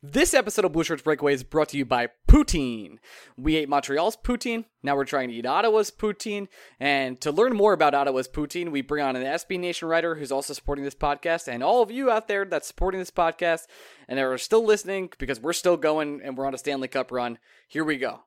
This episode of Blue Shirts Breakaway is brought to you by poutine. We ate Montreal's poutine. Now we're trying to eat Ottawa's poutine. And to learn more about Ottawa's poutine, we bring on an SB Nation writer who's also supporting this podcast, and all of you out there that's supporting this podcast and are still listening because we're still going and we're on a Stanley Cup run. Here we go.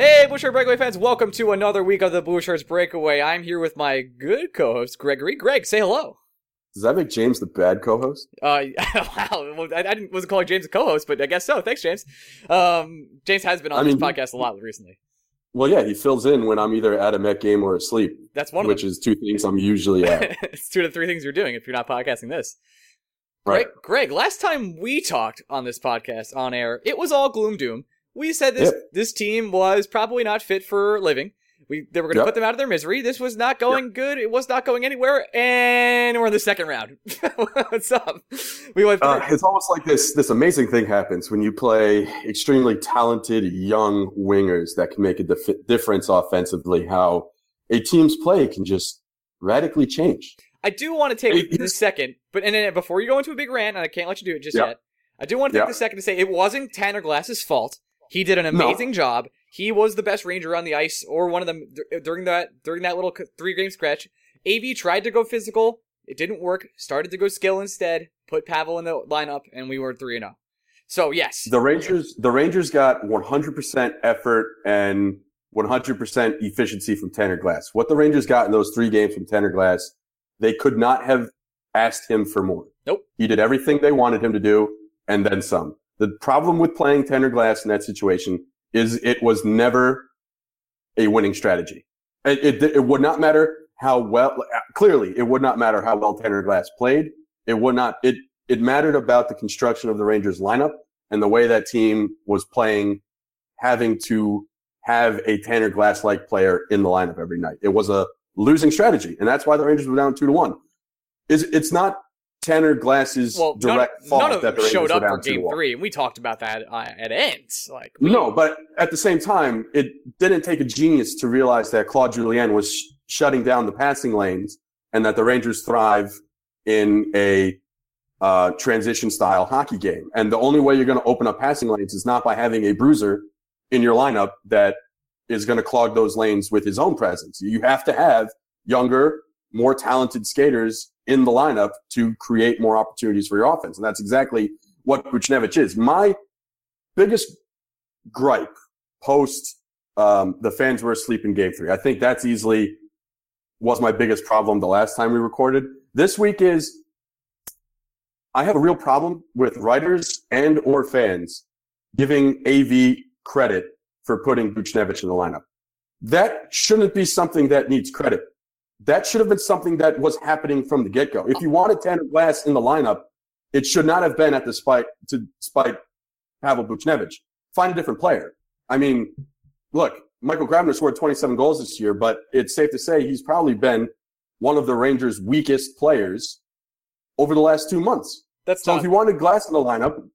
Hey, Blue Shirt Breakaway fans, welcome to another week of the Blue Shirts Breakaway. I'm here with my good co host, Gregory. Greg, say hello. Does that make James the bad co-host? Uh, wow, well, I, I didn't, wasn't calling James a co-host, but I guess so. Thanks, James. Um, James has been on I this mean- podcast a lot recently. Well, yeah, he fills in when I'm either at a Met game or asleep, That's one of which is two things I'm usually at. it's two to three things you're doing if you're not podcasting this. right. Greg, Greg, last time we talked on this podcast on air, it was all gloom doom. We said this Yep. this team was probably not fit for living. We they were going to Yep. put them out of their misery. This was not going good. It was not going anywhere, and we're in the second round. What's up? We went. Uh, it's almost like this this amazing thing happens when you play extremely talented young wingers that can make a dif- difference offensively. How a team's play can just radically change. I do want to take this second, but and then before you go into a big rant, and I can't let you do it just Yep. yet. I do want to take Yep. this second to say it wasn't Tanner Glass's fault. He did an No. amazing job. He was the best Ranger on the ice, or one of them uh, during that during that little three game stretch. Av tried to go physical, it didn't work. Started to go skill instead. Put Pavel in the lineup, and we were three and zero. So yes, The Rangers the Rangers got 100% effort and 100% efficiency from Tanner Glass. What the Rangers got in those three games from Tanner Glass, they could not have asked him for more. Nope. He did everything they wanted him to do and then some. The problem with playing Tanner Glass in that situation is it was never a winning strategy. It, it, it would not matter how well, clearly, it would not matter how well Tanner Glass played. It would not, it, it mattered about the construction of the Rangers lineup and the way that team was playing, having to have a Tanner Glass like player in the lineup every night. It was a losing strategy, and that's why the Rangers were down two to one. Is it's not Tanner Glass's well, none, direct fault none of that them the Rangers showed up for down two to game three, and we talked about that uh, at ends. Like we, No, but at the same time, it didn't take a genius to realize that Claude Julien was sh- shutting down the passing lanes and that the Rangers thrive in a uh, transition style hockey game. And the only way you're going to open up passing lanes is not by having a bruiser in your lineup that is going to clog those lanes with his own presence. You have to have younger, more talented skaters in the lineup to create more opportunities for your offense. And that's exactly what Buchnevich is. My biggest gripe post um, the fans were asleep in game three. I think that's easily was my biggest problem the last time we recorded. This week is I have a real problem with writers and or fans giving AV credit for putting Buchnevich in the lineup. That shouldn't be something that needs credit. That should have been something that was happening from the get-go. If you wanted Tanner Glass in the lineup, it should not have been at the spite to spite Pavel Buchnevich. Find a different player. I mean, look, Michael Grabner scored 27 goals this year, but it's safe to say he's probably been one of the Rangers' weakest players over the last two months. that's So not if you wanted Glass in the lineup,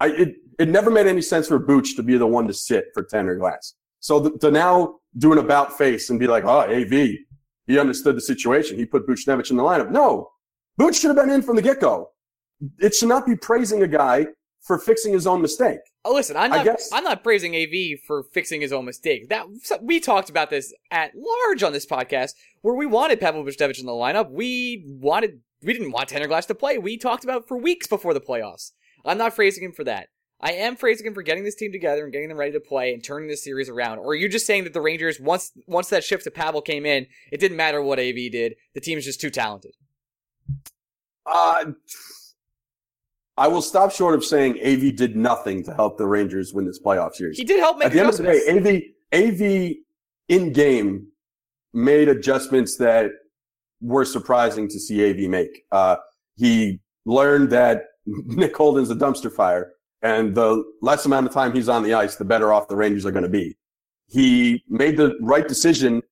I, it, it never made any sense for Booch to be the one to sit for Tanner Glass. So th- to now do an about face and be like, oh, AV, he understood the situation. He put Buchnevich in the lineup. No, Buch should have been in from the get go. It should not be praising a guy for fixing his own mistake. Oh, listen, I'm I not. guess- I'm not praising AV for fixing his own mistake. That we talked about this at large on this podcast, where we wanted Pavel Buchnevich in the lineup. We wanted. We didn't want Tanner Glass to play. We talked about it for weeks before the playoffs. I'm not praising him for that. I am praising him for getting this team together and getting them ready to play and turning this series around. Or are you just saying that the Rangers, once once that shift to Pavel came in, it didn't matter what AV did. The team's just too talented. Uh, I will stop short of saying AV did nothing to help the Rangers win this playoff series. He did help make At the end of the day, AV, AV in game made adjustments that were surprising to see AV make. Uh, he learned that Nick Holden's a dumpster fire and the less amount of time he's on the ice, the better off the Rangers are going to be. He made the right decision.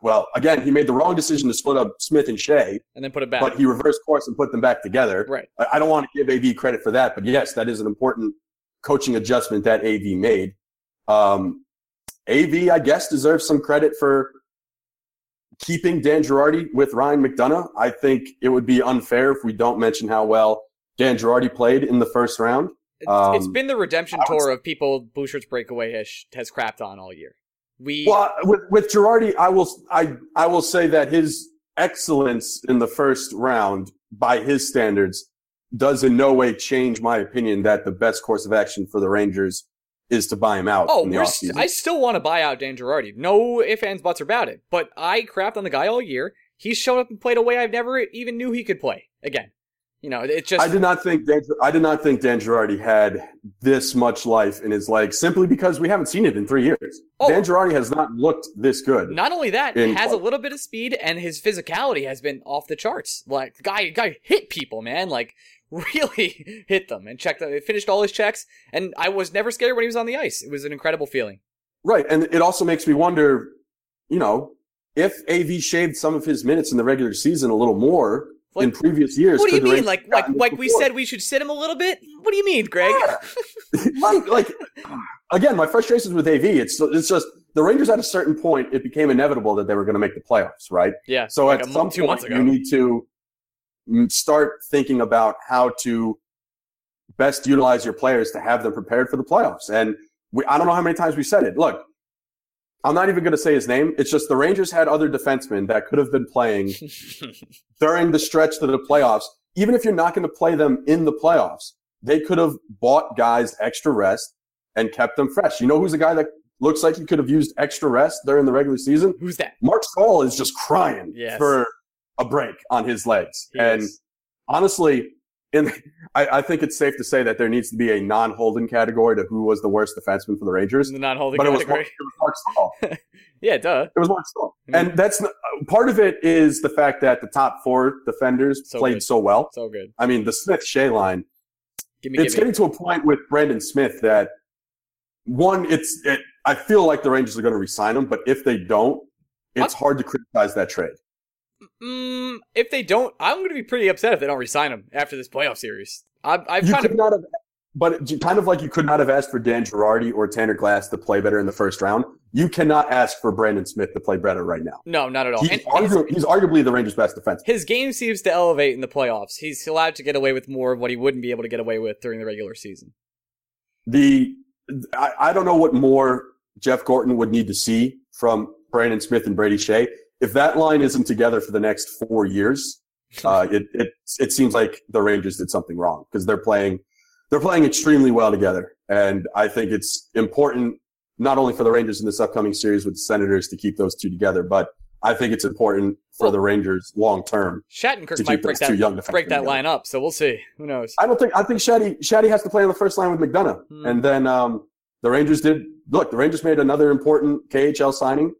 Well, again, he made the wrong decision to split up Smith and Skjei, and then put it back. but he reversed course and put them back together. right. I don't want to give AV credit for that, but yes, that is an important coaching adjustment that AV made. Um, AV, I guess, deserves some credit for keeping Dan Girardi with Ryan McDonagh. I think it would be unfair if we don't mention how well Dan Girardi played in the first round. It's, Um, it's been the redemption tour of people Blue Shirts breakaway has, has crapped on all year. We Well, with with Girardi, I will I I will say that his excellence in the first round, by his standards, does in no way change my opinion that the best course of action for the Rangers is to buy him out oh, st- I still want to buy out Dan Girardi. No ifs ands buts about it. But I crapped on the guy all year. He's shown up and played a way I've never even knew he could play. Again, you know, it's just I did not think Dan, I did not think Dan Girardi had this much life in his legs simply because we haven't seen it in three years. Oh. Dan Girardi has not looked this good. Not only that, he has a little bit of speed, and his physicality has been off the charts. Like guy, guy hit people, man. Like really hit them and checked. Them. Finished all his checks, and I was never scared when he was on the ice. It was an incredible feeling. Right. And it also makes me wonder, you know, if AV shaved some of his minutes in the regular season a little more Like- in previous years. What do you mean? Like, like, like we said, we should sit him a little bit. What do you mean, Greg? like, like, again, my frustrations with AV, it's, it's just the Rangers at a certain point, it became inevitable that they were going to make the playoffs, right? Yeah. So like at some month, two point, months ago. you need to start thinking about how to best utilize your players to have them prepared for the playoffs. And we, I don't know how many times we said it. Look, I'm not even going to say his name. It's just the Rangers had other defensemen that could have been playing during the stretch to the playoffs. Even if you're not going to play them in the playoffs, they could have bought guys extra rest and kept them fresh. You know who's a guy that looks like he could have used extra rest during the regular season? Who's that? Marc Staal is just crying Yes. for a break on his legs. And honestly, in I, I think it's safe to say that there needs to be a non-Holden category to who was the worst defenseman for the Rangers. The non-holding But it was, Mark, category. it was Marc Staal. Yeah, duh. It was Marc Staal. Mhm. And that's part of it is the fact that the top four defenders So played good. so well. So good. I mean, the Smith Skjei line. Give me, It's give me. getting to a point with Brendan Smith that one, it's it, I feel like the Rangers are going to resign him, but if they don't, it's hard to criticize that trade. Mm, if they don't, I'm going to be pretty upset if they don't resign him after this playoff series. I've, I've You kind could of not have, but kind of like you could not have asked for Dan Girardi or Tanner Glass to play better in the first round. You cannot ask for Brendan Smith to play better right now. no, not at all. He's, And his, he's arguably the Rangers' best defense. his game seems to elevate in the playoffs. He's allowed to get away with more of what he wouldn't be able to get away with during the regular season. The I, I don't know what more Jeff Gorton would need to see from Brendan Smith and Brady Skjei. If that line isn't together for the next four years, uh, it, it it seems like the Rangers did something wrong because they're playing they're playing extremely well together, and I think it's important not only for the Rangers in this upcoming series with the Senators to keep those two together, but I think it's important for Well- the Rangers long term. Shattenkirk might break that break that line up, so we'll see. Who knows? I don't think I think Shaddy Shaddy has to play on the first line with McDonagh, Hmm. and then um, the Rangers did look. The Rangers made another important KHL signing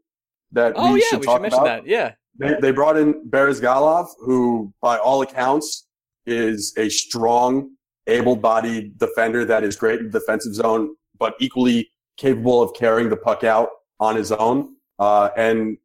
that oh we yeah, should we talk should mention about. that. Yeah, They, they brought in Bereglazov, who by all accounts is a strong, able-bodied defender that is great in the defensive zone, but equally capable of carrying the puck out on his own. Uh, and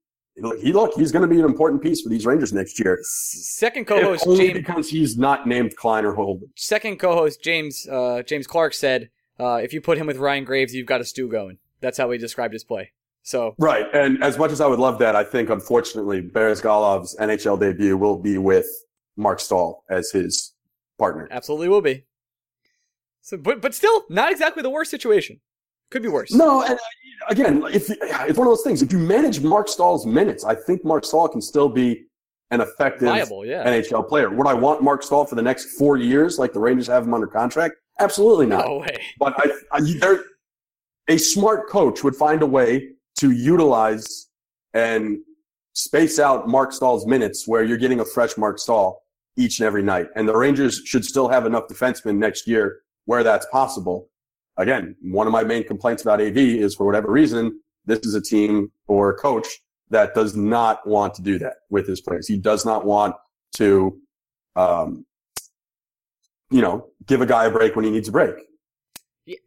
he look, he's going to be an important piece for these Rangers next year. Second co-host only James. because he's not named Klein or Holden. Second co-host James uh, James Clark said, uh, "If you put him with Ryan Graves, you've got a stew going." That's how he described his play. So Right. And as much as I would love that, I think unfortunately Bereglazov's NHL debut will be with Marc Staal as his partner. absolutely will be. So, but but still, not exactly the worst situation. Could be worse. No, and uh, again, if it's one of those things. If you manage Marc Staal's minutes, I think Marc Staal can still be an effective Viable, yeah. NHL player. Would I want Marc Staal for the next four years, like the Rangers have him under contract? Absolutely not. No way. But I, I there, a smart coach would find a way to utilize and space out Marc Staal's minutes where you're getting a fresh Marc Staal each and every night. And the Rangers should still have enough defensemen next year where that's possible. Again, one of my main complaints about AV is for whatever reason, this is a team or a coach that does not want to do that with his players. He does not want to, um, you know, give a guy a break when he needs a break.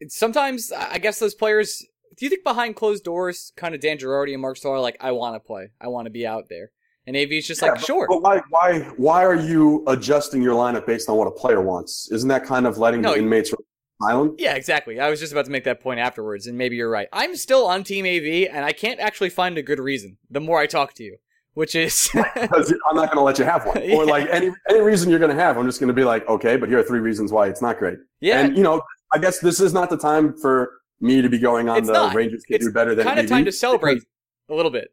Sometimes I guess those players. Do you think behind closed doors, kind of Dan Girardi and Marc Staal are like, I want to play, I want to be out there, and AV's just Yeah, like, but- sure. But why, why, why are you adjusting your lineup based on what a player wants? Isn't that kind of letting No, the inmates island? Yeah, exactly. I was just about to make that point afterwards, and maybe you're right. I'm still on Team AV, and I can't actually find a good reason. The more I talk to you, which is Because I'm not going to let you have one. Yeah. Or like any any reason you're going to have, I'm just going to be like, okay, but here are three reasons why it's not great. yeah, And you know, I guess this is not the time for me to be going on It's the not. Rangers can It's do better than kind of time to celebrate a little bit.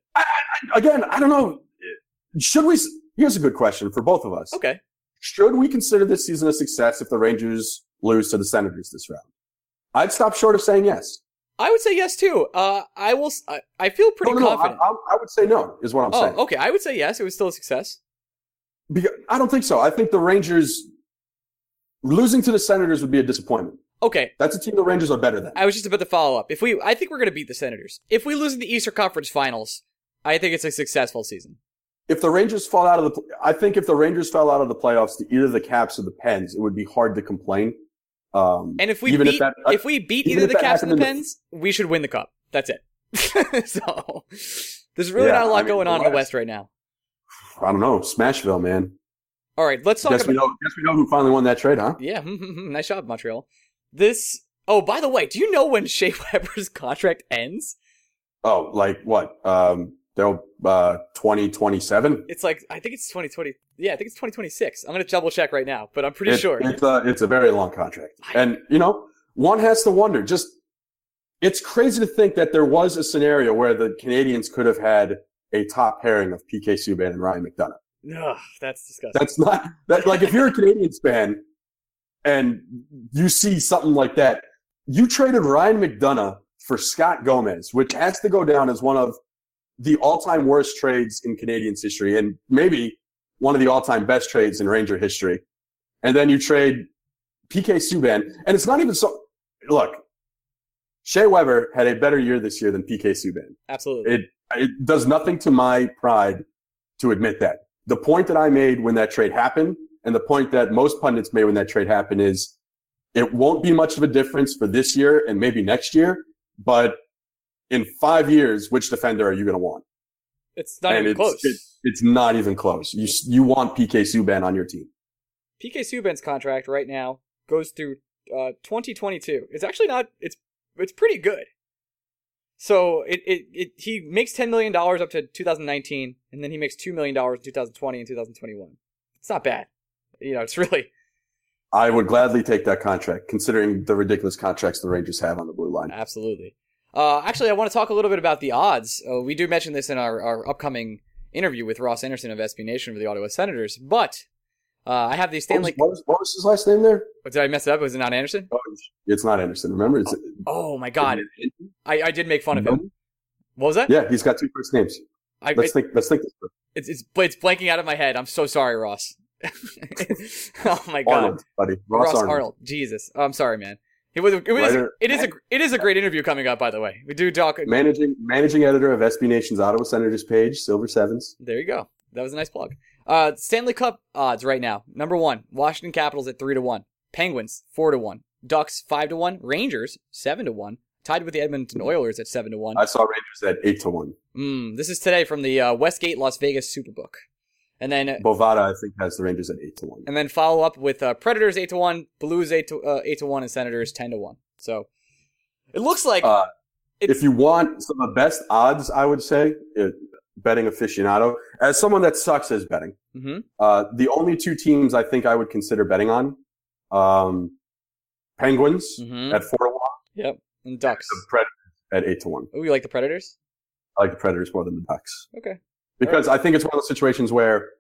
Again, I don't know. Should we? Here's a good question for both of us. Okay. Should we consider this season a success if the Rangers lose to the Senators this round? I'd stop short of saying yes. I would say yes too. Uh, I will. I feel pretty no, no, no, confident. I, I, I would say no. Is what I'm oh, saying. okay. I would say yes. It was still a success. Because, I don't think so. I think the Rangers losing to the Senators would be a disappointment. Okay. That's a team the Rangers are better than. I was just about to follow up. If we, I think we're going to beat the Senators. If we lose in the Eastern Conference Finals, I think it's a successful season. If the Rangers fall out of the, I think if the Rangers fell out of the playoffs to either the Caps or the Pens, it would be hard to complain. Um, And if we beat, if that, if we beat either the Caps or the in the- Pens, we should win the cup. That's it. so there's really Yeah, not a lot I mean, going on in the West- West right now. I don't know, Smashville, man. All right, let's talk Guess about. we know. Guess we know who finally won that trade, huh? Yeah, nice job, Montreal. This. Oh, by the way, do you know when Shea Weber's contract ends? Oh, like what? Um, they'll uh, twenty twenty seven. It's like I think it's 2020. Yeah, I think it's 2026. I'm gonna double check right now, but I'm pretty It's, sure. it's a it's a very long contract, and you know, one has to wonder. Just it's crazy to think that there was a scenario where the Canadiens could have had a top pairing of PK Subban and Ryan McDonagh. Ugh, that's disgusting. That's not that like if you're a Canadiens fan and you see something like that, you traded Ryan McDonagh for Scott Gomez, which has to go down as one of the all-time worst trades in Canadiens history and maybe one of the all-time best trades in Ranger history. And then you trade PK Subban, and it's not even so. Look, Shea Weber had a better year this year than PK Subban. Absolutely. It it does nothing to my pride to admit that. The point that I made when that trade happened, and the point that most pundits made when that trade happened is it won't be much of a difference for this year and maybe next year, but in five years, which defender are you going to want? it's not and even it's, close. it- it's not even close. You you want PK Subban on your team. PK Subban's contract right now goes through uh, 2022. It's actually not. It's it's pretty good. So it, it, it he makes ten million dollars up to 2019, and then he makes two million dollars in 2020 and 2021. It's not bad. You know, it's really I would gladly take that contract, considering the ridiculous contracts the Rangers have on the blue line. absolutely. Uh, actually, I want to talk a little bit about the odds. Uh, we do mention this in our, our upcoming interview with Ross Anderson of SB Nation for the Ottawa Senators, but uh, I have the What was, Stanley. what, was, what was his last name there? Did I mess it up? Was it not Anderson? Oh, It's not Anderson. Remember? It's, Oh my God, I, I did make fun of him. What was that? Yeah, he's got two first names. I, Let's it- think. Let's think. This through. It's it's it's blanking out of my head. I'm so sorry, Ross. oh my god, Arnold, buddy. Ross, Ross Arnold. Jesus, I'm sorry, man. It was it was Writer- it is a it is a great interview coming up. By the way, we do talk. Managing managing editor of SB Nation's Ottawa Senators page, Silver Sevens. There you go. That was a nice plug. Uh, Stanley Cup odds right now. Number one, Washington Capitals at three to one. Penguins four to one. Ducks five to one. Rangers seven to one. Tied with the Edmonton Oilers at seven to one. I saw Rangers at eight to one. Mm, this is today from the uh, Westgate Las Vegas Superbook. And then Bovada, I think, has the Rangers at eight to one. and then follow up with uh, Predators eight to one, Blues eight to uh, eight to one, and Senators ten to one. So it looks like Uh, if you want some of the best odds, I would say it, betting aficionado. As someone that sucks as betting, hmm uh, the only two teams I think I would consider betting on, um, Penguins Mhm. at four to one, Yep. And Ducks. the Predators at eight to one. Oh, you like the Predators? I like the Predators more than the Ducks Okay. Because I think it's one of those situations where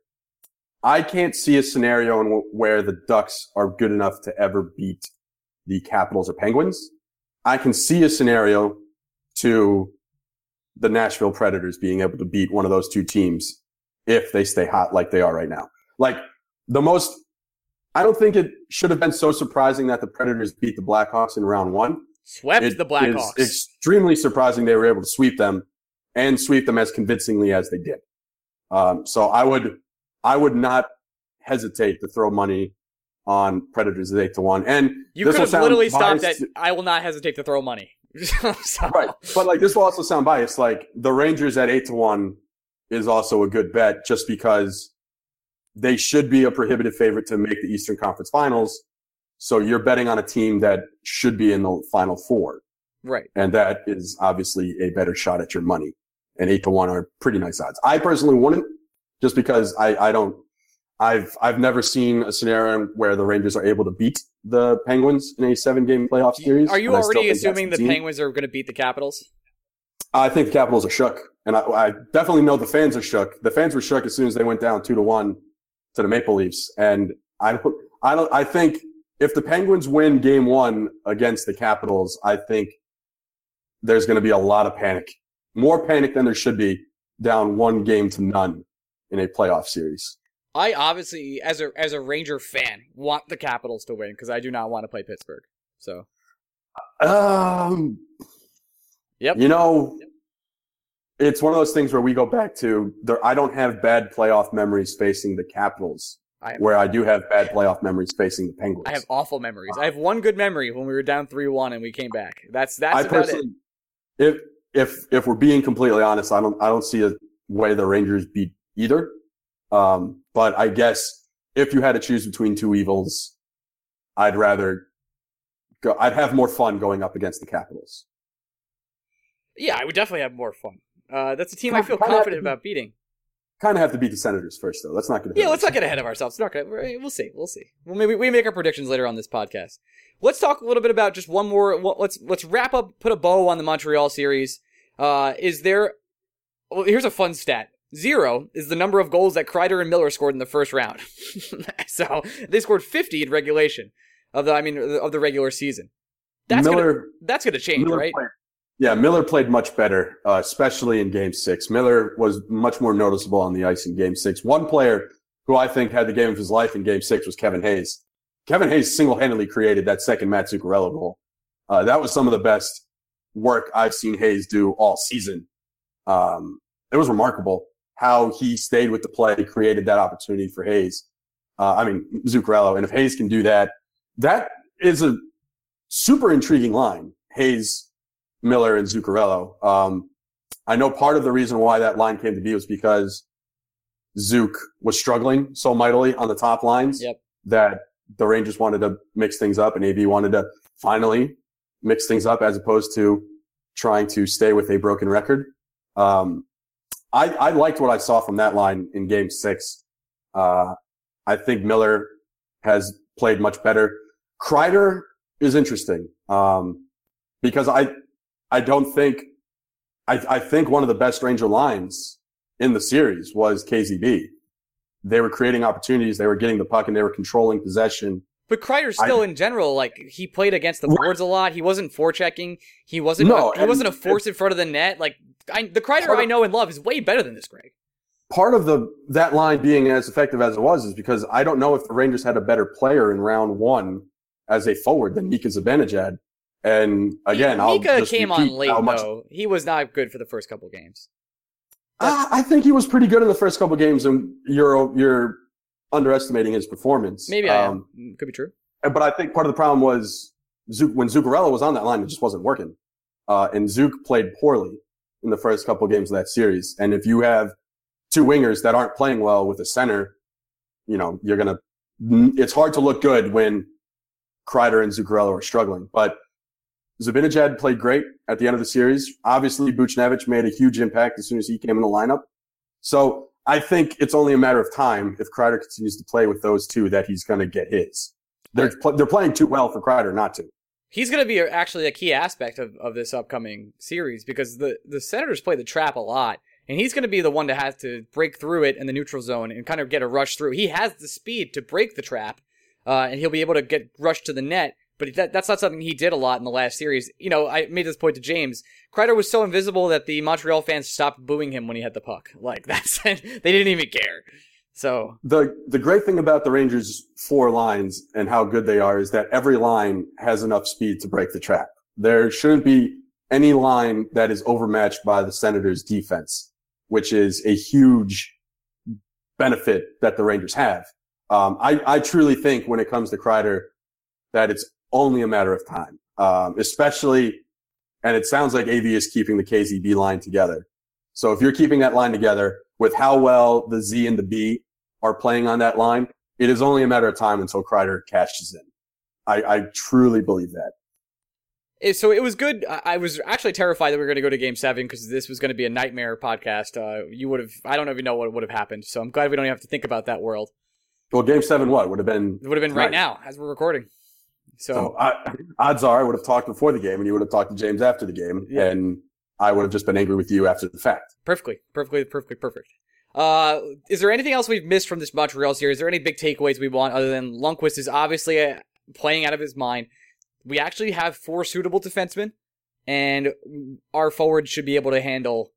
I can't see a scenario in w- where the Ducks are good enough to ever beat the Capitals or Penguins. I can see a scenario to the Nashville Predators being able to beat one of those two teams if they stay hot like they are right now. Like the most, I don't think it should have been so surprising that the Predators beat the Blackhawks in round one. Swept It the Blackhawks. extremely surprising they were able to sweep them and sweep them as convincingly as they did. Um, so I would, I would not hesitate to throw money on Predators at eight to one. And you this could have literally stopped at. biased- I will not hesitate to throw money. So- right, but like this will also sound biased. Like the Rangers at eight to one is also a good bet, just because they should be a prohibitive favorite to make the Eastern Conference Finals. So you're betting on a team that should be in the Final Four. Right. and that is obviously a better shot at your money. And eight to one are pretty nice odds. I personally wouldn't, just because I, I don't. I've I've never seen a scenario where the Rangers are able to beat the Penguins in a seven game playoff series. Are you and I still already assuming the team. Penguins are going to beat the Capitals? I think the Capitals are shook, and I, I definitely know the fans are shook. The fans were shook as soon as they went down two to one to the Maple Leafs, and I don't. I don't. I think if the Penguins win Game One against the Capitals, I think there's going to be a lot of panic, more panic than there should be, down one game to none in a playoff series. I obviously, as a as a Ranger fan, want the Capitals to win because I do not want to play Pittsburgh. So Um. Yep. You know, it's one of those things where we go back to there. I don't have bad playoff memories facing the Capitals, I have, where I do have bad playoff memories facing the Penguins. I have awful memories. I have one good memory when we were down three one and we came back. That's that's I about it. personally, if if if we're being completely honest, I don't I don't see a way the Rangers beat either. Um, but I guess if you had to choose between two evils, I'd rather go. I'd have more fun going up against the Capitals. Yeah, I would definitely have more fun. Uh, that's a team I feel confident be- about beating. Kind of have to beat the Senators first, though. Let's not get. ahead Yeah, of let's not ourselves. get ahead of ourselves. Not gonna, we're- we'll see. We'll see. Well, maybe we make our predictions later on this podcast. Let's talk a little bit about just one more. Let's let's wrap up. Put a bow on the Montreal series. Uh, is there? Well, here's a fun stat. Zero is the number of goals that Kreider and Miller scored in the first round. so they scored 50 in regulation of the. I mean, of the regular season. That's Miller. gonna that's gonna change, Miller right? played- yeah, Miller played much better, uh, especially in Game Six. Miller was much more noticeable on the ice in Game Six. One player who I think had the game of his life in Game Six was Kevin Hayes. Kevin Hayes single-handedly created that second Matt Zuccarello goal. Uh, that was some of the best work I've seen Hayes do all season. Um, it was remarkable how he stayed with the play, created that opportunity for Hayes. Uh, I mean Zuccarello, and if Hayes can do that, that is a super intriguing line. Hayes, Miller, and Zuccarello. Um, I know part of the reason why that line came to be was because Zook was struggling so mightily on the top lines Yep. that the Rangers wanted to mix things up and AV wanted to finally mix things up as opposed to trying to stay with a broken record. Um, I, I liked what I saw from that line in game six. Uh, I think Miller has played much better. Kreider is interesting. Um, because I, I don't think, I, I think one of the best Ranger lines in the series was KZB. They were creating opportunities. They were getting the puck and they were controlling possession. But Kreider still, in general, like he played against the Right. boards a lot. He wasn't forechecking. He wasn't. No, a, he wasn't a force in front of the net. Like I, the Kreider of- I know and love is way better than this, Greg. part of the that line being as effective as it was is because I don't know if the Rangers had a better player in round one as a forward than Mika Zibanejad. And again, I'll Mika just came on late much- though. He was not good for the first couple games. Ah, I think he was pretty good in the first couple games, and you're you're underestimating his performance. Maybe I Um, am. Mm, Could be true. But I think part of the problem was Zook, when Zuccarello was on that line, it just wasn't working. Uh, and Zook played poorly in the first couple games of that series. And if you have two wingers that aren't playing well with a center, you know, you're going to, it's hard to look good when Kreider and Zuccarello are struggling. But Zibanejad played great at the end of the series. Obviously, Buchnevich made a huge impact as soon as he came in the lineup. So I think it's only a matter of time if Kreider continues to play with those two that he's going to get his. They're, they're playing too well for Kreider not to. He's going to be actually a key aspect of, of this upcoming series because the, the Senators play the trap a lot, and he's going to be the one to have to break through it in the neutral zone and kind of get a rush through. He has the speed to break the trap, uh, and he'll be able to get rushed to the net. But that, that's not something he did a lot in the last series. You know, I made this point to James. Kreider was so invisible that the Montreal fans stopped booing him when he had the puck. Like that's they didn't even care. So the the great thing about the Rangers four lines and how good they are is that every line has enough speed to break the trap. There shouldn't be any line that is overmatched by the Senators defense, which is a huge benefit that the Rangers have. Um, I, I truly think when it comes to Kreider that it's only a matter of time, um, especially, and it sounds like AV is keeping the KZB line together. So if you're keeping that line together with how well the Z and the B are playing on that line, it is only a matter of time until Kreider cashes in. I, I truly believe that. So it was good. I was actually terrified that we were going to go to Game Seven because this was going to be a nightmare podcast. Uh, you would have, I don't even know what would have happened. So I'm glad we don't have to think about that world. Well, Game Seven, what would have been? It would have been tonight. right now as we're recording. So, so I, odds are I would have talked before the game, and you would have talked to James after the game, yeah. and I would have just been angry with you after the fact. Perfectly, perfectly, perfectly, perfect. Uh, is there anything else we've missed from this Montreal series? Is there any big takeaways we want other than Lundqvist is obviously uh, playing out of his mind? We actually have four suitable defensemen, and our forward should be able to handle,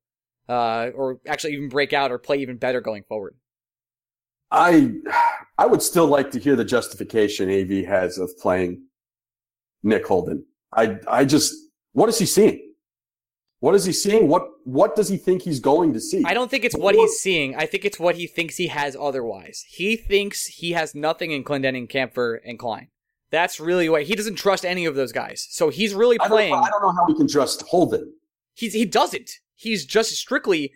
uh, or actually even break out or play even better going forward. I, I would still like to hear the justification AV has of playing Nick Holden. I, I just, what is he seeing? What is he seeing? What what does he think he's going to see? I don't think it's what he's seeing. I think it's what he thinks he has otherwise. He thinks he has nothing in Clendening, Kampfer, and Klein. That's really what he doesn't trust any of those guys. So he's really playing. I don't, I don't know how we can trust Holden. He's he doesn't. He's just strictly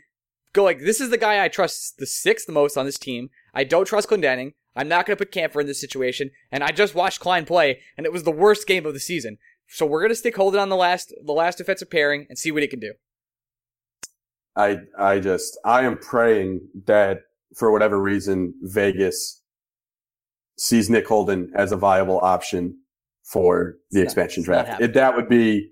going. This is the guy I trust the sixth most on this team. I don't trust Clendening. I'm not going to put Kampfer in this situation. And I just watched Klein play, and it was the worst game of the season. So we're gonna stick Holden on the last the last defensive pairing and see what he can do. I I just I am praying that for whatever reason Vegas sees Nick Holden as a viable option for the it's expansion not, draft. It, that would be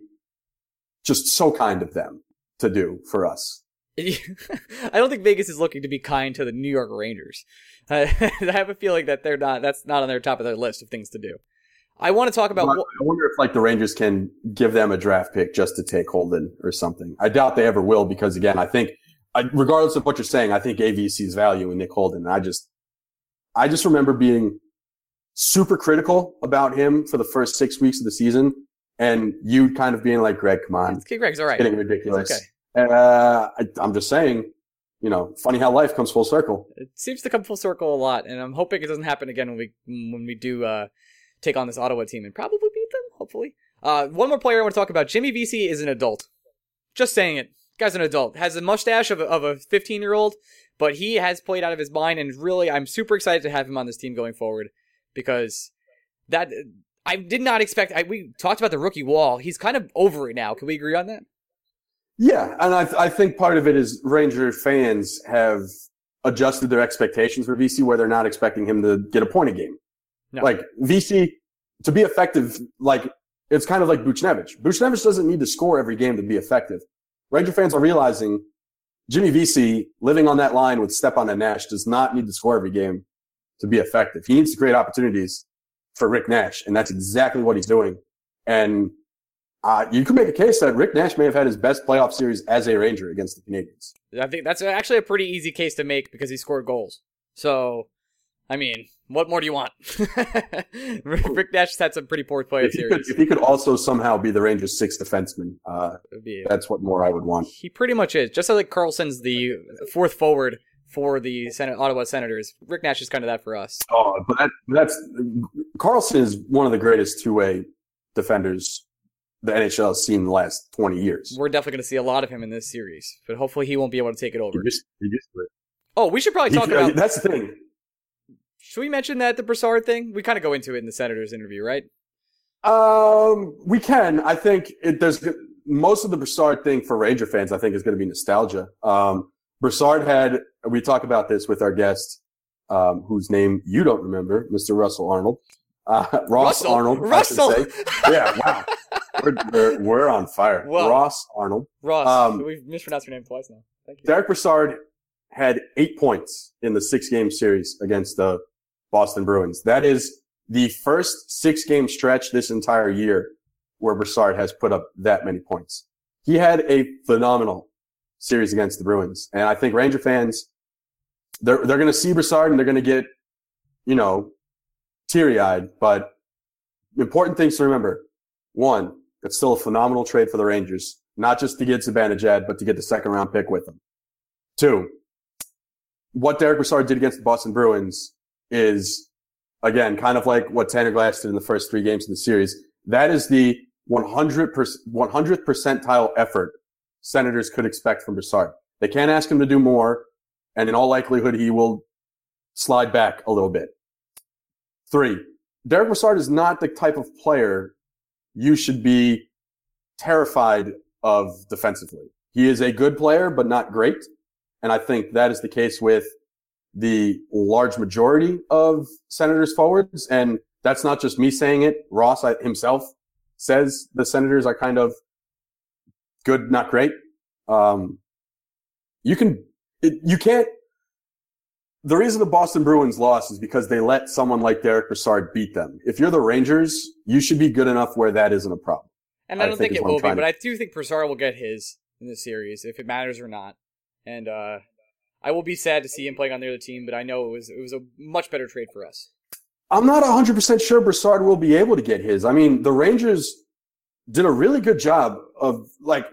just so kind of them to do for us. I don't think Vegas is looking to be kind to the New York Rangers. Uh, I have a feeling that they're not. That's not on their top of their list of things to do. I want to talk about. I wonder if like the Rangers can give them a draft pick just to take Holden or something. I doubt they ever will because again, I think I, regardless of what you're saying, I think AV sees value in Nick Holden. I just, I just remember being super critical about him for the first six weeks of the season, and you kind of being like, "Greg, come on, it's, Greg's all right, getting ridiculous." It's okay. Uh, I, I'm just saying, you know, funny how life comes full circle. It seems to come full circle a lot, and I'm hoping it doesn't happen again when we when we do uh, take on this Ottawa team and probably beat them, hopefully. Uh, one more player I want to talk about. Jimmy Vesey is an adult. Just saying it. Guy's an adult. Has a mustache of a, of a 15 year old, but he has played out of his mind, and really, I'm super excited to have him on this team going forward because that I did not expect. I, we talked about the rookie wall. He's kind of over it now. Can we agree on that? Yeah, and I, I think part of it is Ranger fans have adjusted their expectations for Vesey where they're not expecting him to get a point a game. No. Like Vesey to be effective, like it's kind of like Buchnevich. Buchnevich doesn't need to score every game to be effective. Ranger fans are realizing Jimmy Vesey living on that line with Stepan and Nash does not need to score every game to be effective. He needs to create opportunities for Rick Nash, and that's exactly what he's doing. And uh, you could make a case that Rick Nash may have had his best playoff series as a Ranger against the Canadiens. I think that's actually a pretty easy case to make because he scored goals. So I mean, what more do you want? Rick Nash had some pretty poor play if series. Could, if he could also somehow be the Rangers' sixth defenseman, uh, that's what more I would want. He pretty much is. Just like Karlsson's the fourth forward for the Senate, Ottawa Senators, Rick Nash is kind of that for us. Oh, but that, that's Karlsson is one of the greatest two-way defenders the NHL has seen in the last 20 years. We're definitely going to see a lot of him in this series, but hopefully he won't be able to take it over. He used, he used oh, we should probably talk he, about. That's the thing. Should we mention that the Brassard thing? We kind of go into it in the Senators interview, right? Um, we can. I think it, there's most of the Brassard thing for Ranger fans. I think is going to be nostalgia. Um, Brassard had. We talk about this with our guest, um, whose name you don't remember, Mr. Russell Arnold. Uh, Ross Russell. Arnold. I Russell. say. Yeah. Wow. we're, we're, we're on fire. Whoa. Ross Arnold. Ross, Um, we've mispronounced your name twice now. Thank you. Derek Brassard had eight points in the six game series against the Boston Bruins. That is the first six game stretch this entire year where Brassard has put up that many points. He had a phenomenal series against the Bruins. And I think Ranger fans, they're, they're going to see Brassard and they're going to get, you know, teary eyed. But important things to remember. One, it's still a phenomenal trade for the Rangers, not just to get Zibanejad, but to get the second round pick with them. Two, what Derek Brassard did against the Boston Bruins is, again, kind of like what Tanner Glass did in the first three games of the series. That is the 100 100th percentile effort Senators could expect from Brassard. They can't ask him to do more, and in all likelihood, he will slide back a little bit. Three, Derek Brassard is not the type of player you should be terrified of defensively. He is a good player, but not great. And I think that is the case with the large majority of Senators forwards. And that's not just me saying it. Ross himself says the Senators are kind of good, not great. Um, you can, it, you can't, the reason the Boston Bruins lost is because they let someone like Derek Brassard beat them. If you're the Rangers, you should be good enough where that isn't a problem. And I I don't think think, it will be, but to- I do think Brassard will get his in this series, if it matters or not. And uh, I will be sad to see him playing on the other team, but I know it was it was a much better trade for us. I'm not 100% sure Brassard will be able to get his. I mean, the Rangers did a really good job of, like,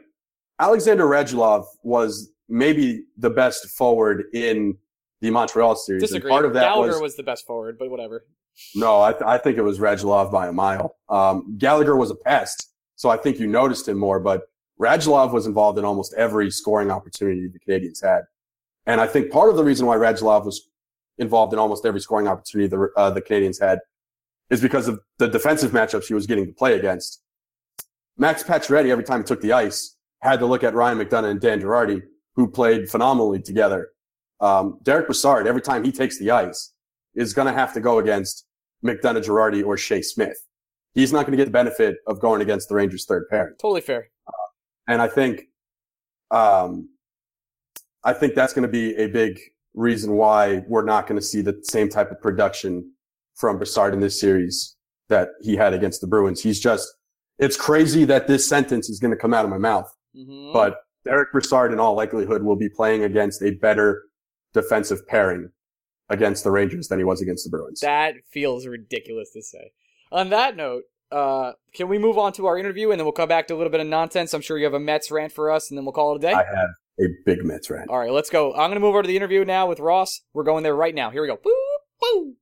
Alexander Radulov was maybe the best forward in the Montreal series. And part of that Gallagher was, was, the best forward, but whatever. no, I, th- I think it was Radulov by a mile. Um, Gallagher was a pest, so I think you noticed him more, but Radulov was involved in almost every scoring opportunity the Canadiens had. And I think part of the reason why Radulov was involved in almost every scoring opportunity the, uh, the Canadiens had is because of the defensive matchups he was getting to play against. Max Pacioretty, every time he took the ice, had to look at Ryan McDonagh and Dan Girardi, who played phenomenally together. Um, Derek Brassard, every time he takes the ice, is going to have to go against McDonagh, Girardi, or Skjei Smith. He's not going to get the benefit of going against the Rangers' third pairing. Totally fair. And I think, um, I think that's going to be a big reason why we're not going to see the same type of production from Brassard in this series that he had against the Bruins. He's just, it's crazy that this sentence is going to come out of my mouth, Mhm. but Derek Brassard in all likelihood will be playing against a better defensive pairing against the Rangers than he was against the Bruins. that feels ridiculous to say. On that note, uh, can we move on to our interview and then we'll come back to a little bit of nonsense? I'm sure you have a Mets rant for us, and then we'll call it a day. I have a big Mets rant. All right, let's go. I'm going to move over to the interview now with Ross. We're going there right now. Here we go. Woo, woo.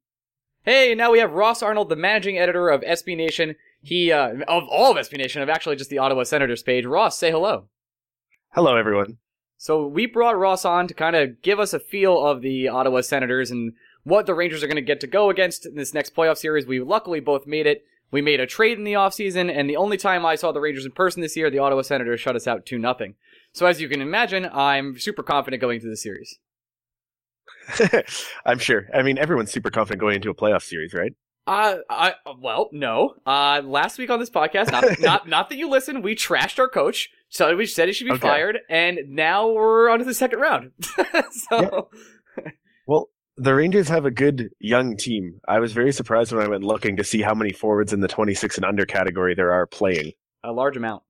Hey, now we have Ross Arnold, the managing editor of SB Nation. He, uh, of all of SB Nation, of actually just the Ottawa Senators page. Ross, say hello. Hello, everyone. So we brought Ross on to kind of give us a feel of the Ottawa Senators and what the Rangers are going to get to go against in this next playoff series. We luckily both made it. We made a trade in the offseason, and the only time I saw the Rangers in person this year, the Ottawa Senators shut us out 2 nothing. So as you can imagine, I'm super confident going into the series. I'm sure. I mean, everyone's super confident going into a playoff series, right? Uh, I well, no. Uh, last week on this podcast, not not not that you listen, we trashed our coach. So we said he should be Okay. fired, and now we're on to the second round. so Well, the Rangers have a good young team. I was very surprised when I went looking to see how many forwards in the 26 and under category there are playing. a large amount,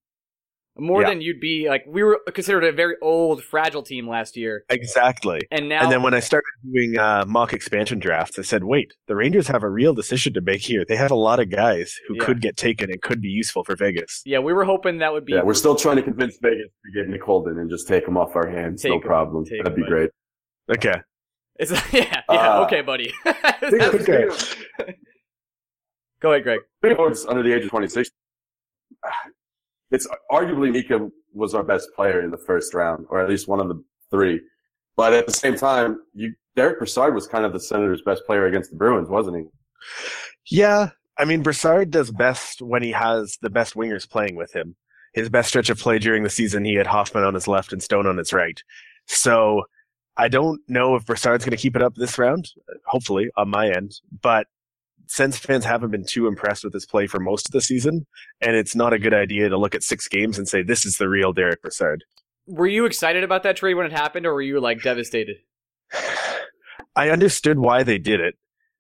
more Yeah. than you'd be like. We were considered a very old, fragile team last year, Exactly. and now and then when I started doing uh, mock expansion drafts, I said, wait, the Rangers have a real decision to make here. They have a lot of guys who Yeah. could get taken and could be useful for Vegas. yeah, we were hoping that would be. Yeah, we're still trying to convince Vegas to get Nick Holden and just take him off our hands. Take no him, problem. That'd him, be great. Okay. It's, yeah, yeah. Uh, okay, buddy. Okay. Go ahead, Greg. Forwards under the age of 26. It's arguably Mika was our best player in the first round, or at least one of the three. But at the same time, you Derek Brassard was kind of the Senators' best player against the Bruins, wasn't he? Yeah, I mean, Brassard does best when he has the best wingers playing with him. His best stretch of play during the season, he had Hoffman on his left and Stone on his right. So I don't know if Brassard's going to keep it up this round, hopefully on my end, but Sens fans haven't been too impressed with his play for most of the season, and it's not a good idea to look at six games and say this is the real Derek Brassard. Were you excited about that trade when it happened, or were you like devastated? I understood why they did it.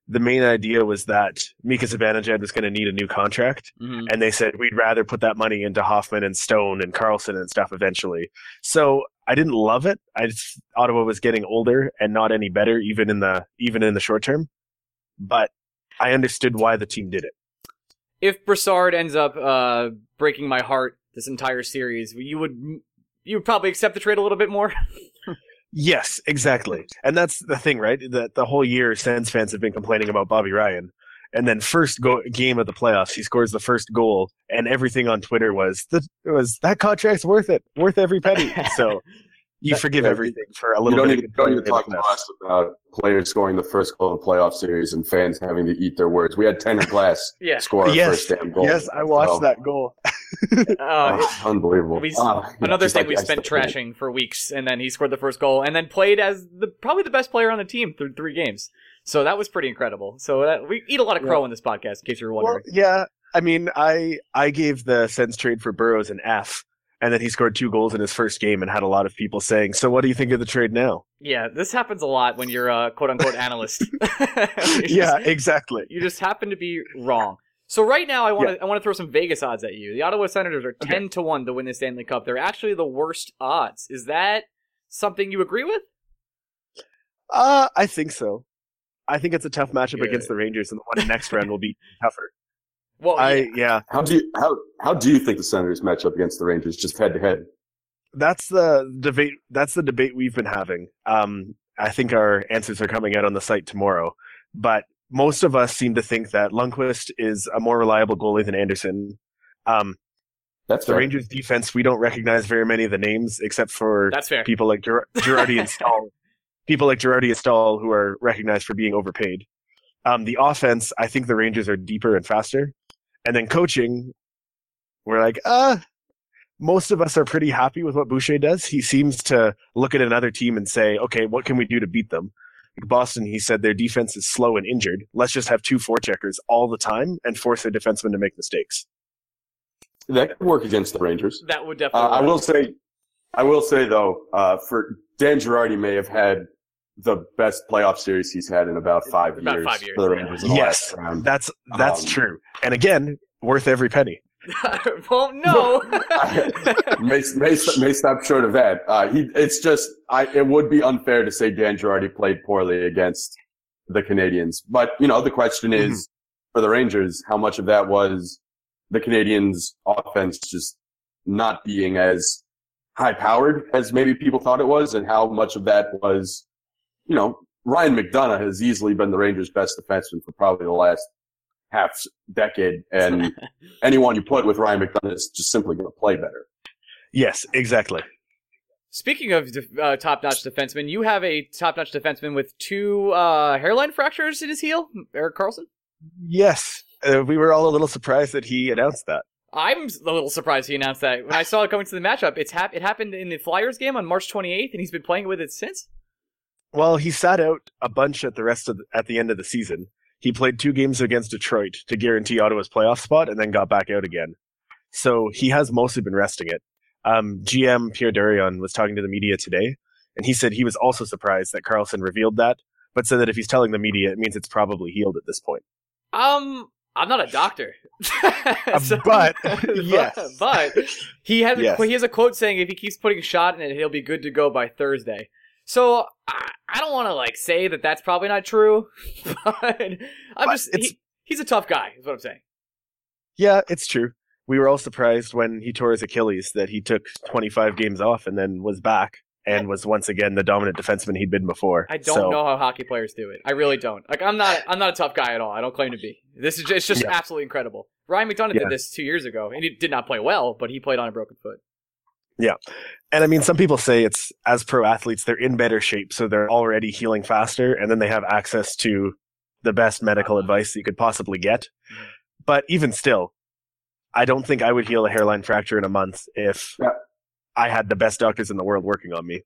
The main idea was that Mika Zibanejad was going to need a new contract, Mm-hmm. and they said we'd rather put that money into Hoffman and Stone and Karlsson and stuff eventually. So I didn't love it. I just Ottawa was getting older and not any better, even in the even in the short term. But I understood why the team did it. If Brassard ends up uh, breaking my heart this entire series, you would you would probably accept the trade a little bit more. Yes, exactly. And that's the thing, right? That the whole year Sens fans have been complaining about Bobby Ryan. And then first go- game of the playoffs, he scores the first goal, and everything on Twitter was that was that contract's worth it, worth every penny. So you forgive Yeah, everything for a little. You don't bit. need, of don't need to talk to us about players scoring the first goal of the playoff series and fans having to eat their words. We had Tanner Glass Yeah. score our Yes, first damn goal. Yes, I watched So, that goal. Uh, oh, unbelievable. we- Ah, another just thing like we I spent trashing for weeks, and then he scored the first goal, and then played as the probably the best player on the team through three games. So that was pretty incredible. So that, we eat a lot of crow in this podcast, in case you were Well, wondering. yeah, I mean, I I gave the Sens trade for Burrows an F, and then he scored two goals in his first game, and had a lot of people saying, "So what do you think of the trade now?" yeah, this happens a lot when you're a quote unquote analyst. Yeah, just- exactly. you just happen to be wrong. So right now, I want to I want to throw some Vegas odds at you. The Ottawa Senators are ten to one to win the Stanley Cup. They're actually the worst odds. Is that something you agree with? Uh, I think so. I think it's a tough matchup Yeah. against the Rangers, and the one next round will be tougher. Well, I yeah. yeah, How do you how how do you think the Senators match up against the Rangers just head to head? that's the debate. That's the debate we've been having. Um, I think our answers are coming out on the site tomorrow, but most of us seem to think that Lundqvist is a more reliable goalie than Anderson. Um, That's the fair. Rangers defense, we don't recognize very many of the names except for that's fair. people like Ger- Girardi and Staal. People like Girardi and Staal who are recognized for being overpaid. Um, the offense, I think the Rangers are deeper and faster. And then coaching, we're like, uh, most of us are pretty happy with what Boucher does. He seems to look at another team and say, okay, what can we do to beat them? Boston, he said their defense is slow and injured. Let's just have two forecheckers all the time and force their defensemen to make mistakes. that could work against the Rangers. That would Uh, definitely. I will say, I will say though, uh, for Dan Girardi may have had the best playoff series he's had in about five About years. five years, for the yeah. Rangers in Yes. round. That's that's Um, true. And again, worth every penny. well, no. may, may, may stop short of that. Uh, he, it's just, I, it would be unfair to say Dan Girardi played poorly against the Canadiens. But, you know, the question is for the Rangers, how much of that was the Canadiens offense just not being as high powered as maybe people thought it was and how much of that was, you know, Ryan McDonagh has easily been the Rangers best defenseman for probably the last half decade. And anyone you put with Ryan McDonagh is just simply going to play better. Yes, exactly. Speaking of uh, top-notch defensemen, you have a top-notch defenseman with two uh, hairline fractures in his heel, Erik Karlsson. Yes, uh, we were all a little surprised that he announced that. I'm a little surprised he announced that. When I saw it coming to the matchup, it's hap- it happened in the Flyers game on March 28th, and he's been playing with it since. Well, he sat out a bunch at the rest of the, at the end of the season. He played two games against Detroit to guarantee Ottawa's playoff spot, and then got back out again. So he has mostly been resting it. Um, GM Pierre Dorion was talking to the media today, and he said he was also surprised that Karlsson revealed that, but said that if he's telling the media, it means it's probably healed at this point. Um, I'm not a doctor, So- but, yes. but he has a, Yes. he has a quote saying if he keeps putting shot in it, he'll be good to go by Thursday. So I, I don't want to like say that that's probably not true, but I'm But just it's- he, he's a tough guy. Is what I'm saying. Yeah, it's true. We were all surprised when he tore his Achilles that he took 25 games off and then was back and was once again the dominant defenseman he'd been before. I don't So- know how hockey players do it. I really don't. Like I'm not I'm not a tough guy at all. I don't claim to be. This is just, it's just Yeah. absolutely incredible. Ryan McDonagh Yeah. did this two years ago, and he did not play well, but he played on a broken foot. And I mean, some people say it's as pro athletes, they're in better shape, so they're already healing faster, and then they have access to the best medical advice that you could possibly get. but even still, I don't think I would heal a hairline fracture in a month if Yeah. I had the best doctors in the world working on me.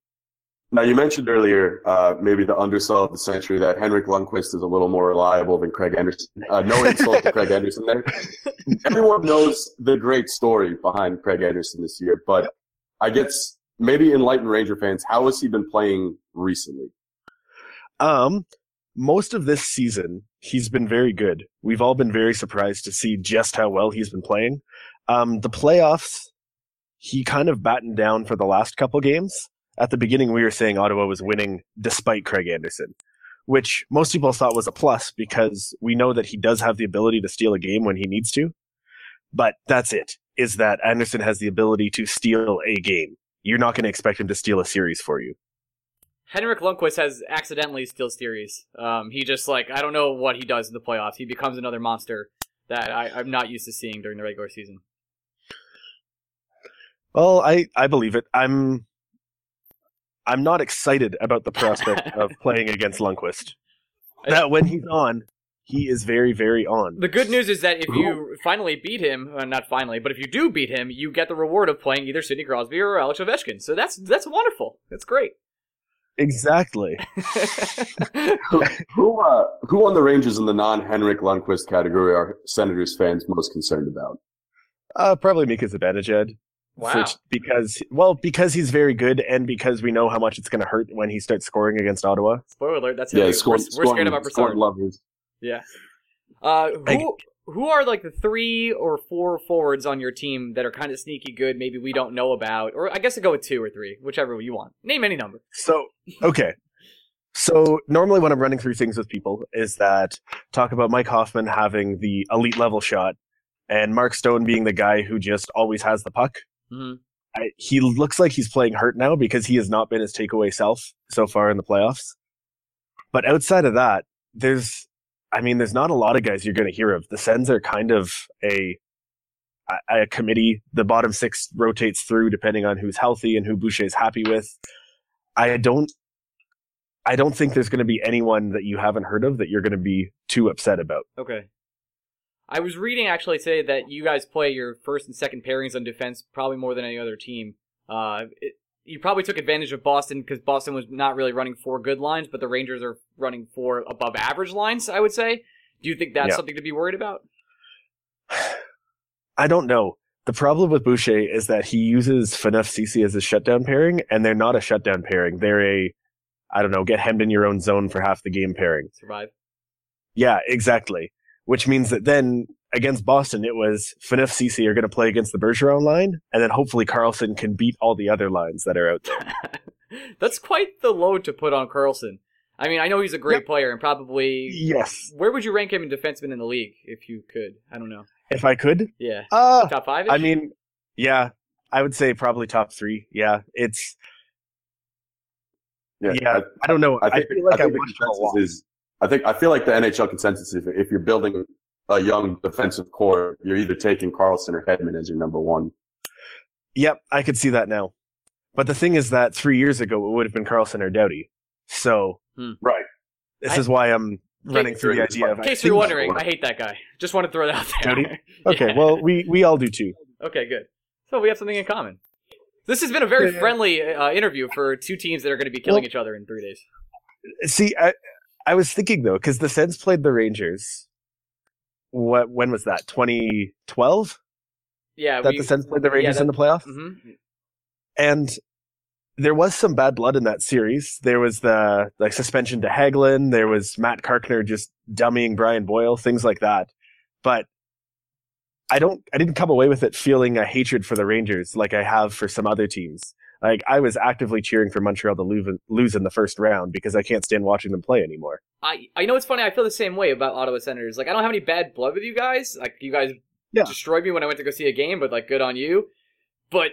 Now, you mentioned earlier, uh, maybe the undersell of the century, that Henrik Lundqvist is a little more reliable than Craig Anderson. Uh, no insult to Craig Anderson there. Everyone knows the great story behind Craig Anderson this year, but I guess maybe enlighten Ranger fans, how has he been playing recently? Um, most of this season, he's been very good. We've all been very surprised to see just how well he's been playing. Um, the playoffs, he kind of battened down for the last couple games. At the beginning, we were saying Ottawa was winning despite Craig Anderson, which most people thought was a plus because we know that he does have the ability to steal a game when he needs to. But that's it, is that Anderson has the ability to steal a game. You're not going to expect him to steal a series for you. Henrik Lundqvist has accidentally steal series. Um, he just like I don't know what he does in the playoffs. He becomes another monster that I, I'm not used to seeing during the regular season. Well, I, I believe it. I'm I'm not excited about the prospect of playing against Lundqvist. That when he's on, he is very, very on. The good news is that if you finally beat him, uh, not finally, but if you do beat him, you get the reward of playing either Sidney Crosby or Alex Ovechkin. So that's that's wonderful. That's great. Exactly. Who, who, uh, who on the Rangers in the non-Henrik Lundqvist category are Senators fans most concerned about? Uh, probably Mika Zibanejad. wow. For- because well, because he's very good, and because we know how much it's going to hurt when he starts scoring against Ottawa. Spoiler alert. That's Yeah, heavy. scoring, we're, we're scared of our scoring, scoring Brassard. lovers. Yeah. Uh, I- who who are like the three or four forwards on your team that are kind of sneaky good? Maybe we don't know about, or I guess I go with two or three, whichever you want. Name any number. So okay. So normally when I'm running through things with people is that talk about Mike Hoffman having the elite level shot and Mark Stone being the guy who just always has the puck. Mhm. I, he looks like he's playing hurt now because he has not been his takeaway self so far in the playoffs. But outside of that, there's, I mean, there's not a lot of guys you're going to hear of. The Sens are kind of a, a, committee. The bottom six rotates through depending on who's healthy and who Boucher's happy with. I don't, I don't think there's going to be anyone that you haven't heard of that you're going to be too upset about. Okay. I was reading actually today that you guys play your first and second pairings on defense probably more than any other team. Uh, it, you probably took advantage of Boston because Boston was not really running four good lines, but the Rangers are running four above average lines. I would say. Do you think that's Yeah. something to be worried about? I don't know. The problem with Boucher is that he uses Phaneuf Ceci as a shutdown pairing, and they're not a shutdown pairing. They're a, I don't know, get hemmed in your own zone for half the game pairing. Survive. Yeah, exactly. Which means that then against Boston, it was Phaneuf Ceci are going to play against the Bergeron line, and then hopefully Karlsson can beat all the other lines that are out there. That's quite the load to put on Karlsson. I mean, I know he's a great Yep. player and probably. yes, Where would you rank him in defenseman in the league if you could? I don't know. if I could. Yeah, Uh, top five. I mean, yeah, I would say probably top three. Yeah, it's yeah. I, I, don't know. I I, feel like I, think the watched a lot. is. I think I feel like the NHL consensus if if you're building a young defensive core, you're either taking Karlsson or Hedman as your number one. Yep, I could see that now. But the thing is that three years ago it would have been Karlsson or Doughty. So Right. this I- is why I'm running through the idea of. in I case you're think- wondering, I hate that guy. Just want to throw that out there. Doughty? Okay, Yeah. well we we all do too. Okay, good. So we have something in common. This has been a very Yeah. friendly uh, interview for two teams that are going to be killing Well- each other in three days. See, I I was thinking though because the Sens played the Rangers. What when was that? 2012 Yeah, that we, the Sens played the yeah, Rangers that- in the playoffs, mhm. and there was some bad blood in that series. There was the like suspension to Hagelin. There was Matt Carkner just dummying Brian Boyle, things like that. But I don't, I didn't come away with it feeling a hatred for the Rangers like I have for some other teams. Like I was actively cheering for Montreal to lose, lose in the first round because I can't stand watching them play anymore. I I know it's funny. I feel the same way about Ottawa Senators. Like I don't have any bad blood with you guys. Like you guys Yeah. destroyed me when I went to go see a game, but like good on you. But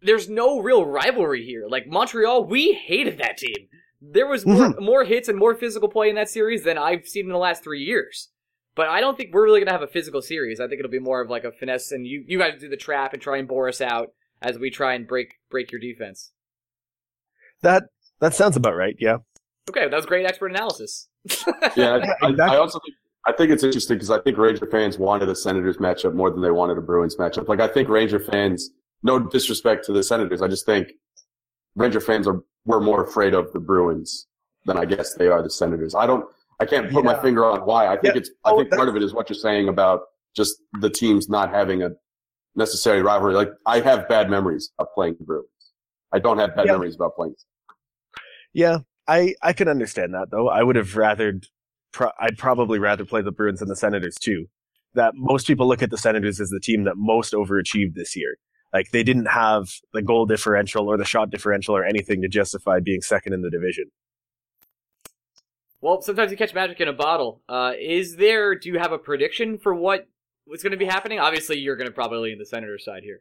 there's no real rivalry here. Like Montreal, we hated that team. There was more, Mm-hmm. more hits and more physical play in that series than I've seen in the last three years. But I don't think we're really gonna have a physical series. I think it'll be more of like a finesse, and you you guys do the trap and try and bore us out as we try and break break your defense. That that sounds about right. Yeah. Okay, that was great expert analysis. Yeah, I, exactly. I also think I think it's interesting because I think Ranger fans wanted a Senators matchup more than they wanted a Bruins matchup. Like I think Ranger fans, no disrespect to the Senators, I just think Ranger fans are were more afraid of the Bruins than I guess they are the Senators. I don't, I can't put Yeah. my finger on why. I think Yeah. it's, I Oh, think part of it is what you're saying about just the teams not having a necessary rivalry. Like I have bad memories of playing the Bruins. I don't have bad Yeah. memories about playing. Yeah, I I can understand that though. I would have rather, pro- I'd probably rather play the Bruins than the Senators too. That most people look at the Senators as the team that most overachieved this year. Like they didn't have the goal differential or the shot differential or anything to justify being second in the division. Well, sometimes you catch magic in a bottle. Uh, is there? Do you have a prediction for what what's going to be happening? Obviously, you're going to probably lean the Senators side here.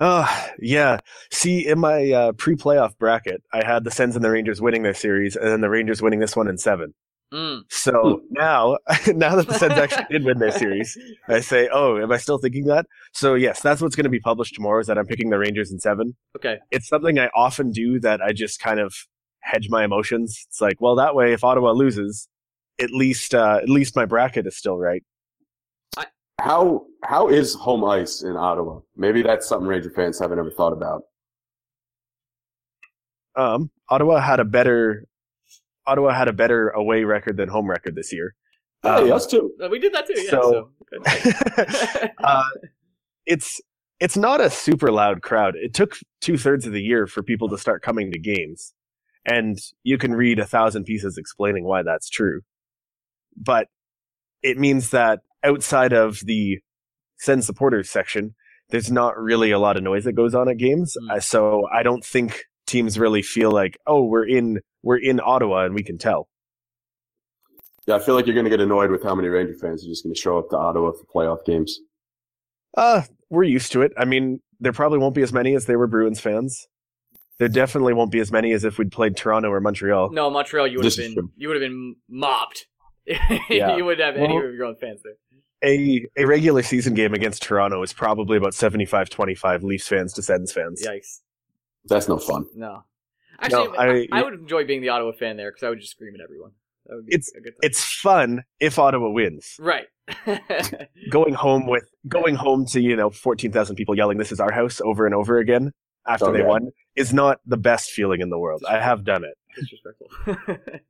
Oh, yeah. See, in my uh, pre-playoff bracket, I had the Sens and the Rangers winning their series, and then the Rangers winning this one in seven. Mm. So now, now that the Sens actually did win their series, I say, oh, am I still thinking that? So yes, that's what's going to be published tomorrow. Is that I'm picking the Rangers in seven. Okay. It's something I often do that I just kind of hedge my emotions. It's like, well, that way, if Ottawa loses, at least, uh, at least my bracket is still right. How, how is home ice in Ottawa? Maybe that's something Ranger fans haven't ever thought about. Um, Ottawa had a better, Ottawa had a better away record than home record this year. Hey, Um, us too. Uh, we did that too. Yeah. So- So, uh, it's it's not a super loud crowd. It took two thirds of the year for people to start coming to games, and you can read a thousand pieces explaining why that's true. But it means that outside of the send supporters section, there's not really a lot of noise that goes on at games. Mm. Uh, so I don't think teams really feel like, oh, we're in we're in Ottawa and we can tell. Yeah, I feel like you're going to get annoyed with how many Ranger fans are just going to show up to Ottawa for playoff games. Uh, we're used to it. I mean, there probably won't be as many as there were Bruins fans. There definitely won't be as many as if we'd played Toronto or Montreal. no, Montreal, you would have This is been true. you would have been mobbed. Yeah. you wouldn't have any Well- of your own fans there. A a regular season game against Toronto is probably about 75-25 Leafs fans to Sens fans. Yikes. That's no fun. No. Actually, No, I, I- I would enjoy being the Ottawa fan there because I would just scream at everyone. That would be It's- a good time. It's fun if Ottawa wins. right. Going home with going home to, you know, 14,000 people yelling this is our house over and over again after Oh, they yeah. won is not the best feeling in the world. I have done it. disrespectful.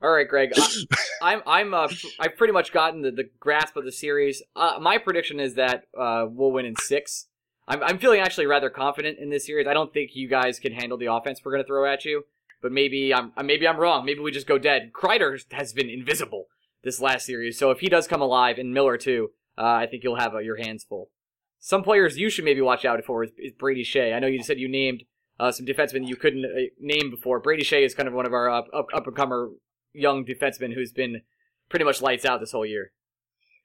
All right, Greg. I, I'm I'm uh, I've pretty much gotten the, the grasp of the series. Uh, my prediction is that uh, we'll win in six. I'm I'm feeling actually rather confident in this series. I don't think you guys can handle the offense we're going to throw at you, but maybe I'm uh, maybe I'm wrong. Maybe we just go dead. Kreider has been invisible this last series, so if he does come alive, and Miller too, uh, I think you'll have uh, your hands full. Some players you should maybe watch out for is, is Brady Skjei. I know you said you named uh, some defensemen you couldn't uh, name before. Brady Skjei is kind of one of our up, up, up and comer young defensemen who's been pretty much lights out this whole year.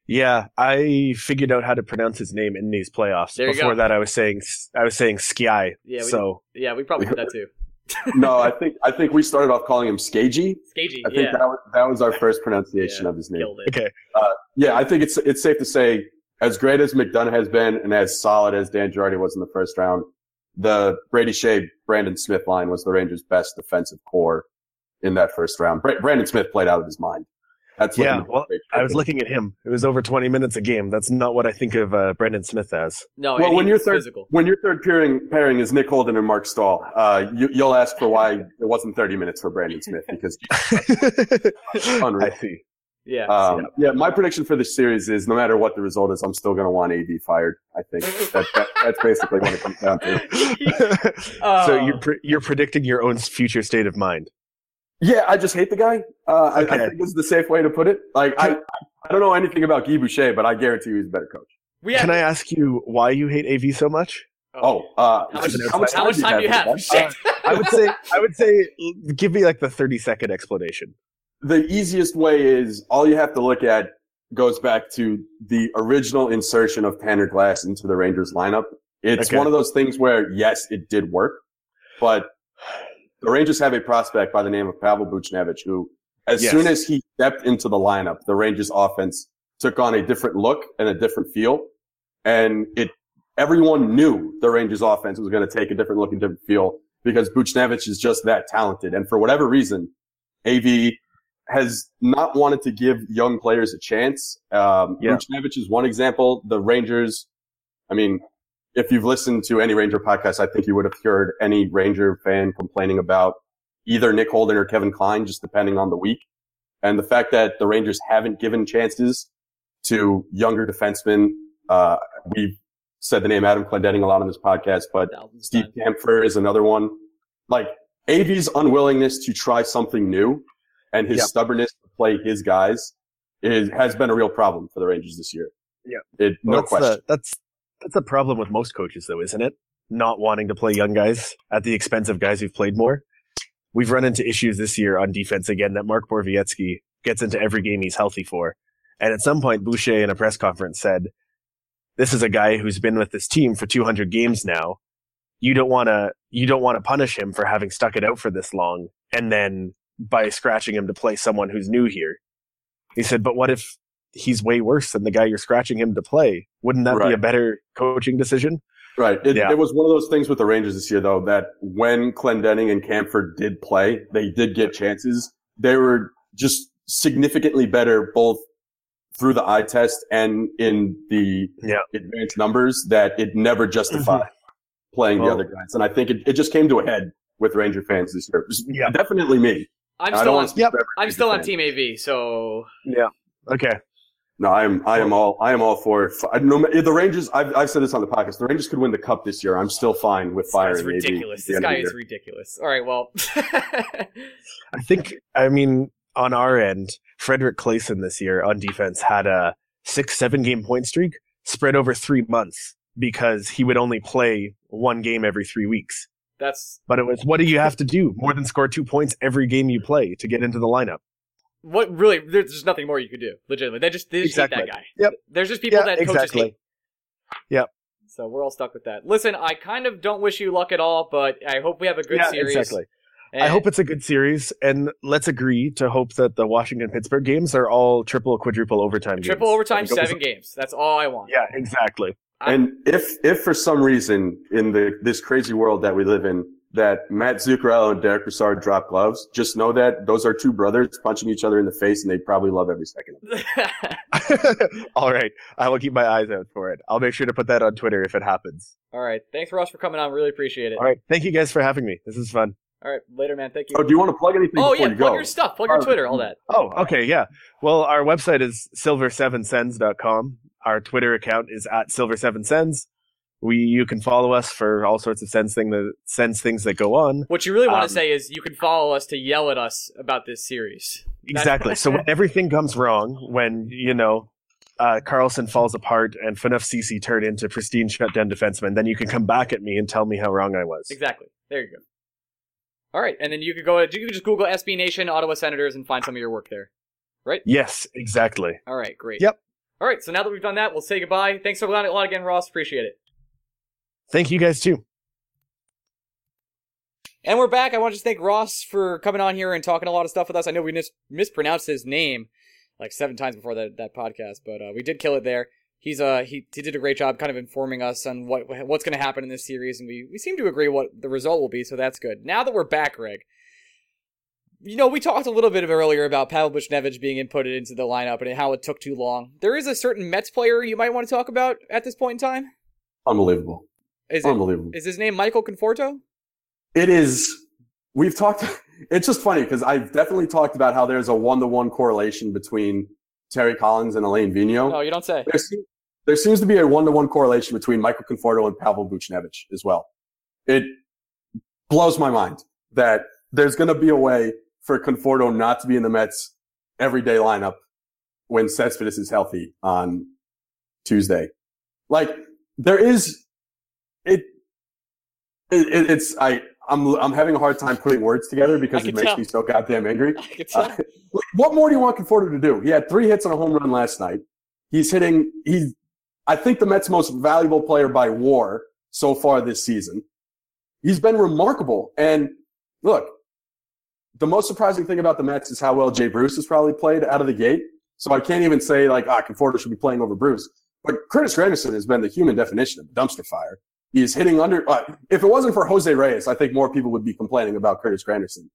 Yeah, I figured out how to pronounce his name in these playoffs. There Before go. that, I was saying I was saying Sky. Yeah, we so Yeah, we probably did that too. no, I think I think we started off calling him Skagey. Skagey, I think yeah, that was, that was our first pronunciation Yeah, of his name. killed it. okay, uh, Yeah, I think it's it's safe to say, as great as McDonagh has been and as solid as Dan Girardi was in the first round, the Brady Skjei Brendan Smith line was the Rangers' best defensive core in that first round. Brendan Smith played out of his mind. That's Yeah, well, I was looking at him. It was over 20 minutes a game. That's not what I think of uh, Brendan Smith as. No, Well, when your third physical. when your third pairing pairing is Nick Holden and Marc Staal, uh, you, you'll ask for why it wasn't 30 minutes for Brendan Smith because Unreal. I see. Yeah, Um, yeah, my prediction for this series is no matter what the result is, I'm still going to want AV fired. I think that, that, that's basically what it comes down to. So you're pre- you're predicting your own future state of mind. Yeah, I just hate the guy. Uh, I, I think this is the safe way to put it. Like, I, I don't know anything about Guy Boucher, but I guarantee you he's a better coach. we have, Can I ask you why you hate AV so much? Oh, uh, How much, how much how much time do you have? man? Shit. I would say I would say give me like the 30 second explanation. the easiest way is all you have to look at goes back to the original insertion of Tanner Glass into the Rangers lineup. It's Okay. one of those things where, yes, it did work, but the Rangers have a prospect by the name of Pavel Buchnevich who, as Yes. soon as he stepped into the lineup, the Rangers offense took on a different look and a different feel. And it, everyone knew the Rangers offense was going to take a different look and different feel because Buchnevich is just that talented. And for whatever reason, AV has not wanted to give young players a chance. Um, Yeah. Buchnevich is one example. The Rangers, I mean, if you've listened to any Ranger podcast, I think you would have heard any Ranger fan complaining about either Nick Holden or Kevin Klein, just depending on the week. And the fact that the Rangers haven't given chances to younger defensemen, uh, we've said the name Adam Clendenning a lot on this podcast, but Steve times. Kampfer is another one. Like AV's unwillingness to try something new and his Yep. stubbornness to play his guys is, has been a real problem for the Rangers this year. Yep. It, Well, no that's question. The, that's that's a problem with most coaches, though, isn't it? Not wanting to play young guys at the expense of guys who've played more. We've run into issues this year on defense again that Mark Borowiecki gets into every game he's healthy for. And at some point, Boucher in a press conference said, "This is a guy who's been with this team for 200 games now. You don't want to you don't want to punish him for having stuck it out for this long, and then by scratching him to play someone who's new here." He said, "But what if he's way worse than the guy you're scratching him to play. Wouldn't that be a better coaching decision? Right. It, Yeah. it was one of those things with the Rangers this year, though, that when Clendenning and Kampfer did play, they did get chances. They were just significantly better both through the eye test and in the Yeah. advanced numbers that it never justified mm-hmm. playing the other guys. And I think it, it just came to a head with Ranger fans this year. Yeah. Definitely me. I'm still on. want to speak for every I'm Ranger still on fan. Team AV. So Yeah. Okay. No, I am. I am all. I am all for. I, no, the Rangers. I've, I've said this on the podcast. The Rangers could win the cup this year. I'm still fine with firing. that's AV ridiculous. the This end guy is ridiculous. All right. Well. I think, I mean, on our end, Fredrik Claesson this year on defense had a six, seven game point streak spread over three months because he would only play one game every three weeks. that's But it was, what do you have to do? More than score two points every game you play to get into the lineup. What really. There's just nothing more you could do. Legitimately, they just they just hate that guy. Yep. There's just people Yeah, that coaches exactly. hate. Yep. So we're all stuck with that. Listen, I kind of don't wish you luck at all, but I hope we have a good yeah, series. exactly. I hope it's a good series, and let's agree to hope that the Washington Pittsburgh games are all triple, quadruple overtime games. triple overtime, seven games. That's all I want. Yeah, exactly. And if, if for some reason in the this crazy world that we live in, that Matt Zuccarello and Derek Brassard drop gloves, just know that those are two brothers punching each other in the face, and they probably love every second. of it. All right. I will keep my eyes out for it. I'll make sure to put that on Twitter if it happens. all right. Thanks, Ross, for coming on. Really appreciate it. All right. Thank you guys for having me. This is fun. All right. Later, man. Thank you. Oh, do you want to plug anything Oh, before yeah. you Plug go? your stuff. Plug your Uh, Twitter. All that. Oh, okay. Yeah. Well, our website is silver7sens.com. Our Twitter account is at silver7sens. We, you can follow us for all sorts of Sens thing that Sens things that go on. What you really want Um, to say is you can follow us to yell at us about this series. Exactly. so when everything comes wrong, when, you know, uh, Karlsson falls apart and Phaneuf Ceci turn into pristine shutdown defensemen, then you can come back at me and tell me how wrong I was. Exactly. There you go. All right, and then you could go. You could just Google SB Nation Ottawa Senators and find some of your work there. Right? Yes, exactly. All right, great. Yep. All right, so now that we've done that, we'll say goodbye. Thanks lot, a lot again, Ross. Appreciate it. Thank you guys too. And we're back. I want to just thank Ross for coming on here and talking a lot of stuff with us. I know we mis- mispronounced his name like seven times before that, that podcast, but uh, we did kill it there. He's uh he, he did a great job kind of informing us on what what's going to happen in this series, and we, we seem to agree what the result will be, so that's good. Now that we're back, Greg, you know we talked a little bit earlier about Pavel Buchnevich being inputted into the lineup and how it took too long. There is a certain Mets player you might want to talk about at this point in time. Unbelievable. Is Unbelievable. is his name Michael Conforto? It is. We've talked. It's just funny because I've definitely talked about how there's a one-to-one correlation between Terry Collins and Alain Vigneault. No, you don't say. There, se- there seems to be a one-to-one correlation between Michael Conforto and Pavel Buchnevich as well. It blows my mind that there's going to be a way for Conforto not to be in the Mets everyday lineup when Cespedes is healthy on Tuesday. Like there is, it, it, it it's, I, I'm, I'm having a hard time putting words together because it makes tell. me so goddamn angry. I could tell. Uh, what more do you want Conforto to do? He had three hits and a home run last night. He's hitting, he's, I think the Mets' most valuable player by war so far this season. He's been remarkable. And look, the most surprising thing about the Mets is how well Jay Bruce has probably played out of the gate. So I can't even say like, ah, Conforto should be playing over Bruce. But Curtis Granderson has been the human definition of dumpster fire. He is hitting under, uh, if it wasn't for Jose Reyes, I think more people would be complaining about Curtis Granderson.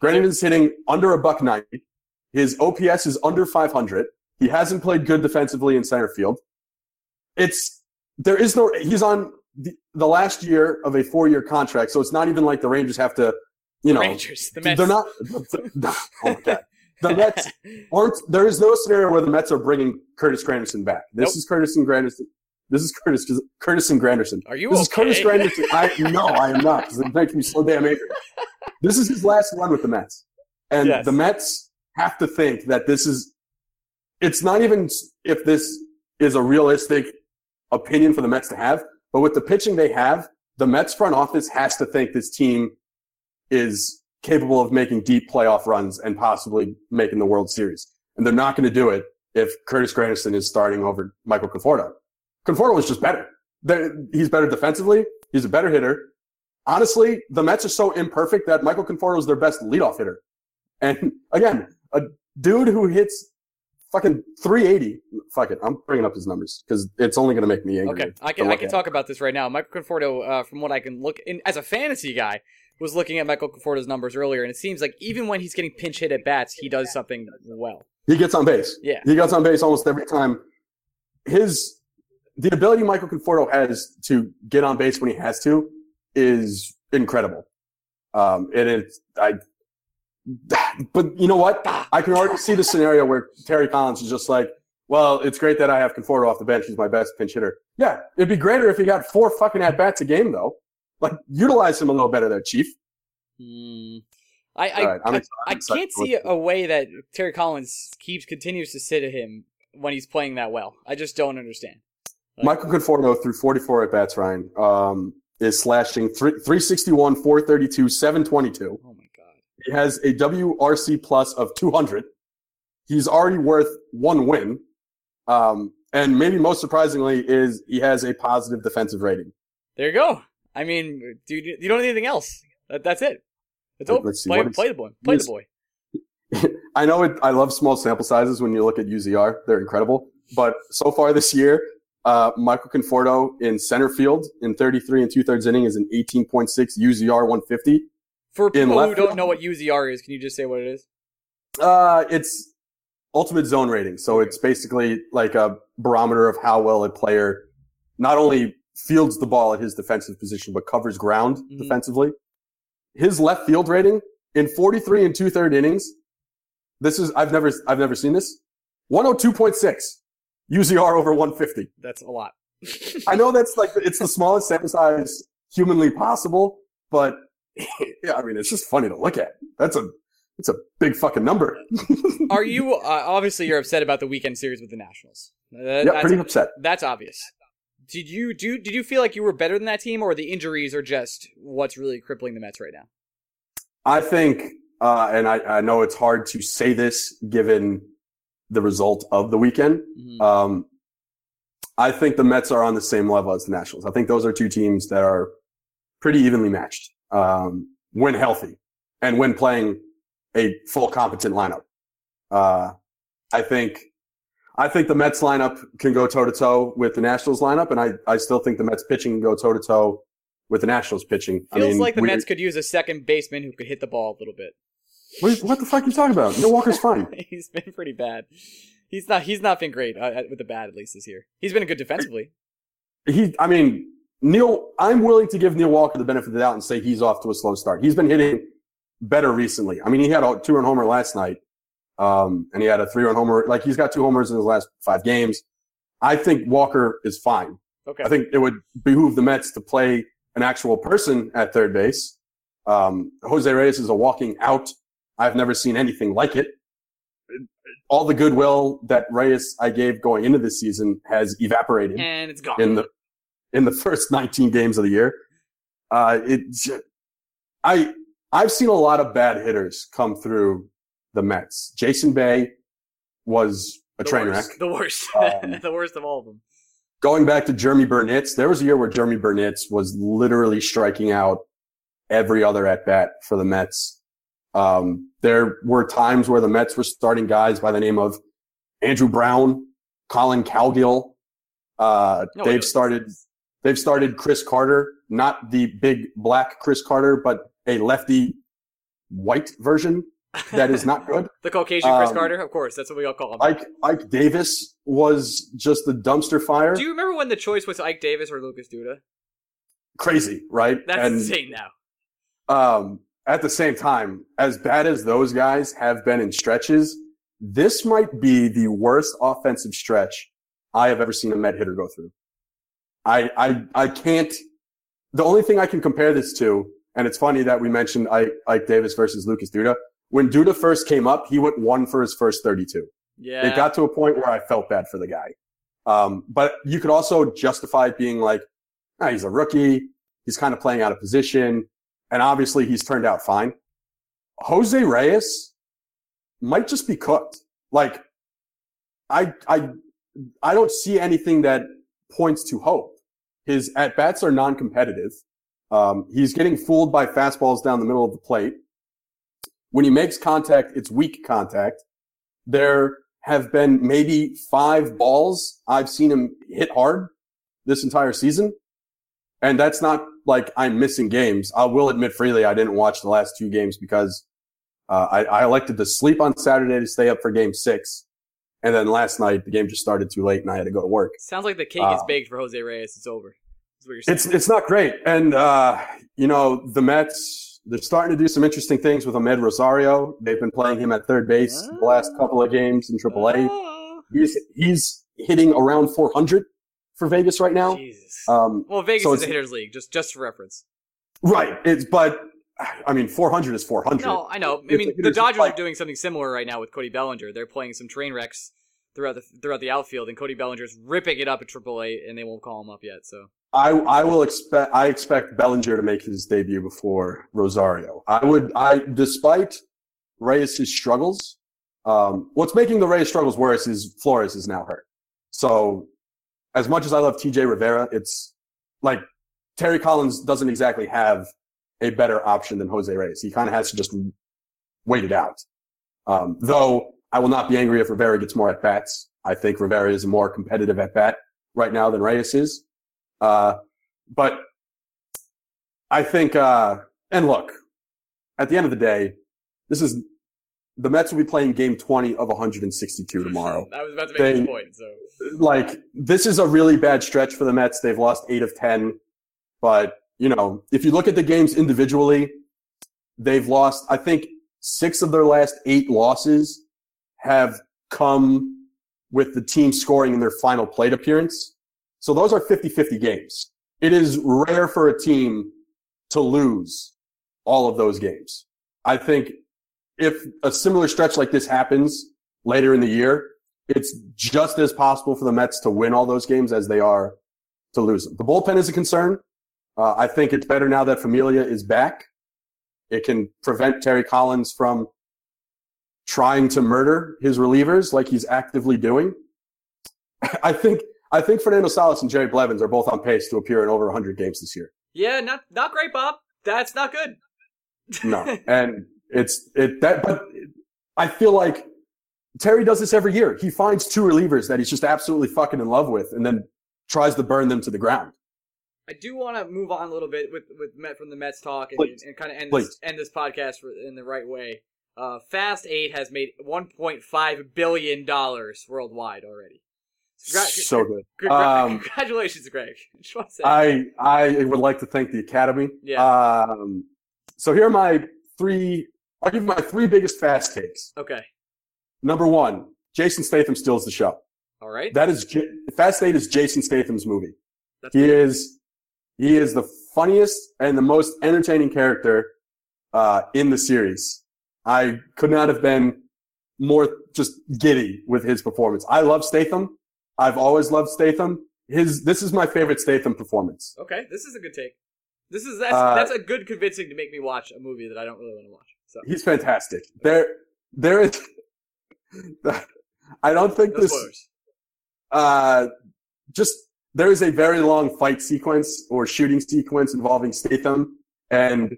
Granderson's hitting under a buck ninety. His OPS is under 500. He hasn't played good defensively in center field. It's there is no. He's on the, the last year of a four year contract, so it's not even like the Rangers have to, you know, Rangers, the Mets. they're not. oh my god, the Mets aren't. There is no scenario where the Mets are bringing Curtis Granderson back. This Nope. is Curtis and Granderson. This is Curtis Curtis and Granderson. Are you This is Curtis? Granderson. I no, I am not. Because it makes me so damn angry. This is his last run with the Mets, and Yes. the Mets have to think that this is. It's not even if this is a realistic opinion for the Mets to have, but with the pitching they have, the Mets front office has to think this team is capable of making deep playoff runs and possibly making the World Series. And they're not going to do it if Curtis Granderson is starting over Michael Conforto. Conforto is just better. They're- He's better defensively. He's a better hitter. Honestly, the Mets are so imperfect that Michael Conforto is their best leadoff hitter. And again, a dude who hits fucking 380. Fuck it. I'm bringing up his numbers because it's only going to make me angry. Okay, I can I can talk about this right now. Michael Conforto, uh, from what I can look in as a fantasy guy, was looking at Michael Conforto's numbers earlier, and it seems like even when he's getting pinch hit at bats, he does something well. He gets on base. Yeah. He gets on base almost every time. His the ability Michael Conforto has to get on base when he has to is incredible. Um, and it's I. But you know what? I can already see the scenario where Terry Collins is just like, "Well, it's great that I have Conforto off the bench. He's my best pinch hitter." Yeah, it'd be greater if he got four fucking at bats a game, though. Like, utilize him a little better there, Chief. Hmm. I I, right, I, I can't see a way that Terry Collins keeps continues to sit at him when he's playing that well. I just don't understand. Michael Conforto through 44 at bats, Ryan, um, is slashing three, 361, 432, 722. Oh my god. He has a WRC plus of 200. He's already worth one win. Um, and maybe most surprisingly is he has a positive defensive rating. There you go. I mean, dude, you don't need anything else. That, that's it. It's over. let's see, Play, play the boy. Play the boy. I know it, I love small sample sizes when you look at UZR. They're incredible. But so far this year, uh, Michael Conforto in center field in 33 and two thirds inning is an 18.6 UZR 150. For people who don't know what UZR is, can you just say what it is? Uh, it's ultimate zone rating. So it's basically like a barometer of how well a player not only fields the ball at his defensive position, but covers ground Mhm. defensively. His left field rating in 43 and two third innings. This is, I've never, I've never seen this. 102.6 UZR over 150. That's a lot. I know that's like, it's the smallest sample size humanly possible, but yeah, I mean, it's just funny to look at. That's a, it's a big fucking number. Are you uh, obviously you're upset about the weekend series with the Nationals? Uh, yeah, pretty upset. that's obvious. Did you do? Did you feel like you were better than that team, or the injuries are just what's really crippling the Mets right now? I think, uh, and I, I know it's hard to say this given the result of the weekend. Mhm. Um, I think the Mets are on the same level as the Nationals. I think those are two teams that are pretty evenly matched um, when healthy and when playing a full competent lineup. Uh, I think, I think the Mets lineup can go toe to toe with the Nationals lineup, and I, I still think the Mets pitching can go toe to toe with the Nationals pitching. I Feels mean, like the Mets could use a second baseman who could hit the ball a little bit. What, what the fuck are you talking about? Neil Walker's fine. he's been pretty bad. He's not. He's not been great uh, with the bad at least this year. He's been good defensively. he, I mean, Neil, I'm willing to give Neil Walker the benefit of the doubt and say he's off to a slow start. He's been hitting better recently. I mean, he had a two run homer last night. Um, and he had a three run homer. Like he's got two homers in his last five games. I think Walker is fine. Okay. I think it would behoove the Mets to play an actual person at third base. Um, Jose Reyes is a walking out. I've never seen anything like it. All the goodwill that Reyes I gave going into this season has evaporated and it's gone. in the in the first 19 games of the year. Uh, it, I I've seen a lot of bad hitters come through the Mets. Jason Bay was a the train worst. wreck. The worst. Um, the worst of all of them. Going back to Jeremy Burnitz, there was a year where Jeremy Burnitz was literally striking out every other at bat for the Mets. Um, there were times where the Mets were starting guys by the name of Andrew Brown, Collin Cowgill. Uh, No, they've started, they've started Chris Carter, not the big black Chris Carter, but a lefty white version that is not good. the Caucasian Chris Um, Carter, of course. That's what we all call him. Ike Ike Davis was just the dumpster fire. Do you remember when the choice was Ike Davis or Lucas Duda? Crazy, right? That's and insane now. um, at the same time, as bad as those guys have been in stretches, this might be the worst offensive stretch I have ever seen a Met hitter go through. I, I, I can't, the only thing I can compare this to, and it's funny that we mentioned Ike, Ike Davis versus Lucas Duda. When Duda first came up, he went one for his first 32. Yeah. It got to a point where I felt bad for the guy. Um, but you could also justify it being like, ah, he's a rookie. He's kind of playing out of position. And obviously he's turned out fine. Jose Reyes might just be cooked. Like, I, I, I don't see anything that points to hope. His at bats are non-competitive. Um, he's getting fooled by fastballs down the middle of the plate. When he makes contact, it's weak contact. There have been maybe five balls I've seen him hit hard this entire season. And that's not like I'm missing games. I will admit freely I didn't watch the last two games because uh, I, I elected to sleep on Saturday to stay up for game six. And then last night the game just started too late and I had to go to work. Sounds like the cake is Uh, baked for Jose Reyes. It's over. That's what you're. It's it's not great, and uh, you know the Mets. They're starting to do some interesting things with Amed Rosario. They've been playing him at third base the last couple of games in AAA. Ah, He's he's hitting around 400 for Vegas right now. Jesus. Um, well, Vegas so is a hitters league, just just for reference. right. It's but I mean 400 is 400. No, I know. I mean, the Dodgers are doing something similar right now with Cody Bellinger. They're playing some train wrecks throughout the throughout the outfield, and Cody Bellinger's ripping it up at AAA, and they won't call him up yet. So I I will expect I expect Bellinger to make his debut before Rosario. I would I despite Reyes' struggles. Um, what's making the Reyes struggles worse is Flores is now hurt. So as much as I love TJ Rivera, it's like Terry Collins doesn't exactly have a better option than Jose Reyes. He kind of has to just wait it out. Um, though I will not be angry if Rivera gets more at bats. I think Rivera is a more competitive at bat right now than Reyes is. Uh, but I think, uh, and look, at the end of the day, this is the Mets will be playing game 20 of 162 tomorrow. I was about to make They- this point. So like, this is a really bad stretch for the Mets. They've lost eight of 10. But, you know, if you look at the games individually, they've lost, I think six of their last eight losses have come with the team scoring in their final plate appearance. So those are 50-50 games. It is rare for a team to lose all of those games. I think if a similar stretch like this happens later in the year, it's just as possible for the Mets to win all those games as they are to lose them. The bullpen is a concern. Uh, I think it's better now that Familia is back. It can prevent Terry Collins from trying to murder his relievers like he's actively doing. I think I think Fernando Salas and Jerry Blevins are both on pace to appear in over 100 games this year. yeah, not not great, Bob. That's not good. No, and it's it that, but I feel like Terry does this every year. He finds two relievers that he's just absolutely fucking in love with, and then tries to burn them to the ground. I do want to move on a little bit with with Met from the Mets talk and, and kind of end Please. this end this podcast in the right way. Uh, Fast Eight has made 1.5 billion dollars worldwide already. Congra- so good. congra- Um, congratulations, Greg. Just want to say. I I would like to thank the Academy. Yeah. Um, so here are my three. I'll give you my three biggest fast takes. okay. Number one, Jason Statham steals the show. All right. That is J- Fast Eight is Jason Statham's movie. That's He is he is the funniest and the most entertaining character uh, in the series. I could not have been more just giddy with his performance. I love Statham. I've always loved Statham. His this is my favorite Statham performance. Okay, this is a good take. This is that's Uh, that's a good convincing to make me watch a movie that I don't really want to watch. So He's fantastic. There there is I don't think no this spoilers. uh, just there is a very long fight sequence or shooting sequence involving Statham and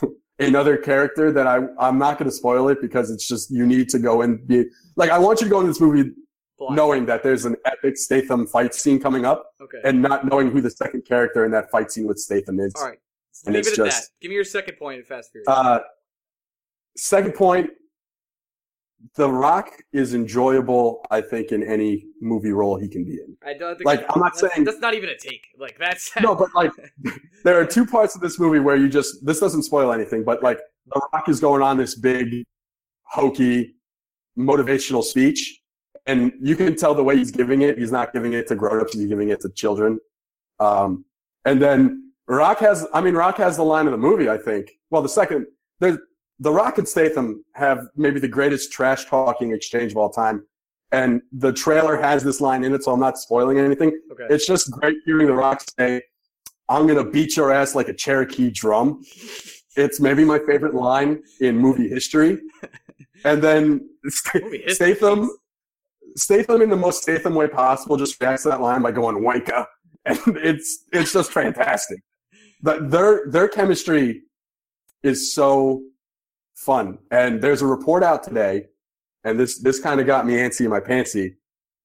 another character that I I'm not going to spoil it because it's just you need to go and be like I want you to go into this movie Blind. knowing that there's an epic Statham fight scene coming up Okay. and not knowing who the second character in that fight scene with Statham is. All right. Leave it's it at just- that. Give me your second point in Fast Furious. Uh, second point, The Rock is enjoyable, I think, in any movie role he can be in. I don't think Like, I'm not that's, saying- that's not even a take. Like that's No, but like, there are two parts of this movie where you just, this doesn't spoil anything, but like, The Rock is going on this big, hokey, motivational speech. And you can tell the way he's giving it, he's not giving it to grown-ups, he's giving it to children. Um, and then Rock has, I mean, Rock has the line of the movie, I think. Well, the second, there's, The Rock and Statham have maybe the greatest trash talking exchange of all time. And the trailer has this line in it, so I'm not spoiling anything. okay. It's just great hearing The Rock say, I'm going to beat your ass like a Cherokee drum. It's maybe my favorite line in movie history. And then Movie history, Statham, Statham in the most Statham way possible just reacts to that line by going wanka. And it's, it's just fantastic. But their, their chemistry is so fun. And there's a report out today, and this, this kind of got me antsy in my pantsy,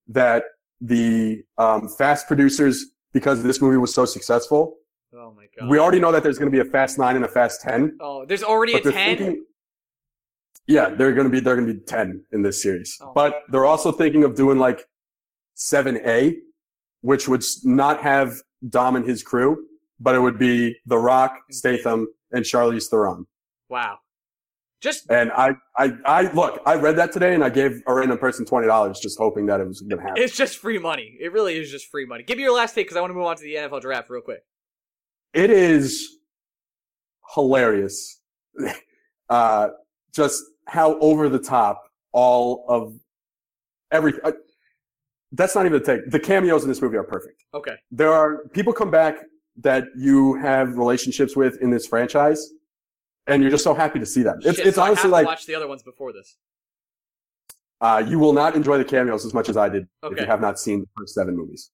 that the um, Fast producers, because this movie was so successful, Oh my god. we already know that there's going to be a Fast Nine and a Fast Ten. oh, there's already a ten. yeah, they're going to be they're going to be ten in this series. Oh. But they're also thinking of doing like seven A, which would not have Dom and his crew, but it would be The Rock, Statham, and Charlize Theron. Wow. Just And I, I, I look, I read that today, and I gave a random person twenty dollars, just hoping that it was going to happen. it's just free money. It really is just free money. Give me your last take because I want to move on to the NFL draft real quick. it is hilarious. uh, just how over the top all of every. Uh, that's not even the take. The cameos in this movie are perfect. Okay. There are people come back that you have relationships with in this franchise, and you're just so happy to see them. It's Shit, it's so I honestly like watch the other ones before this. uh, you will not enjoy the cameos as much as I did if you have not seen the first seven movies.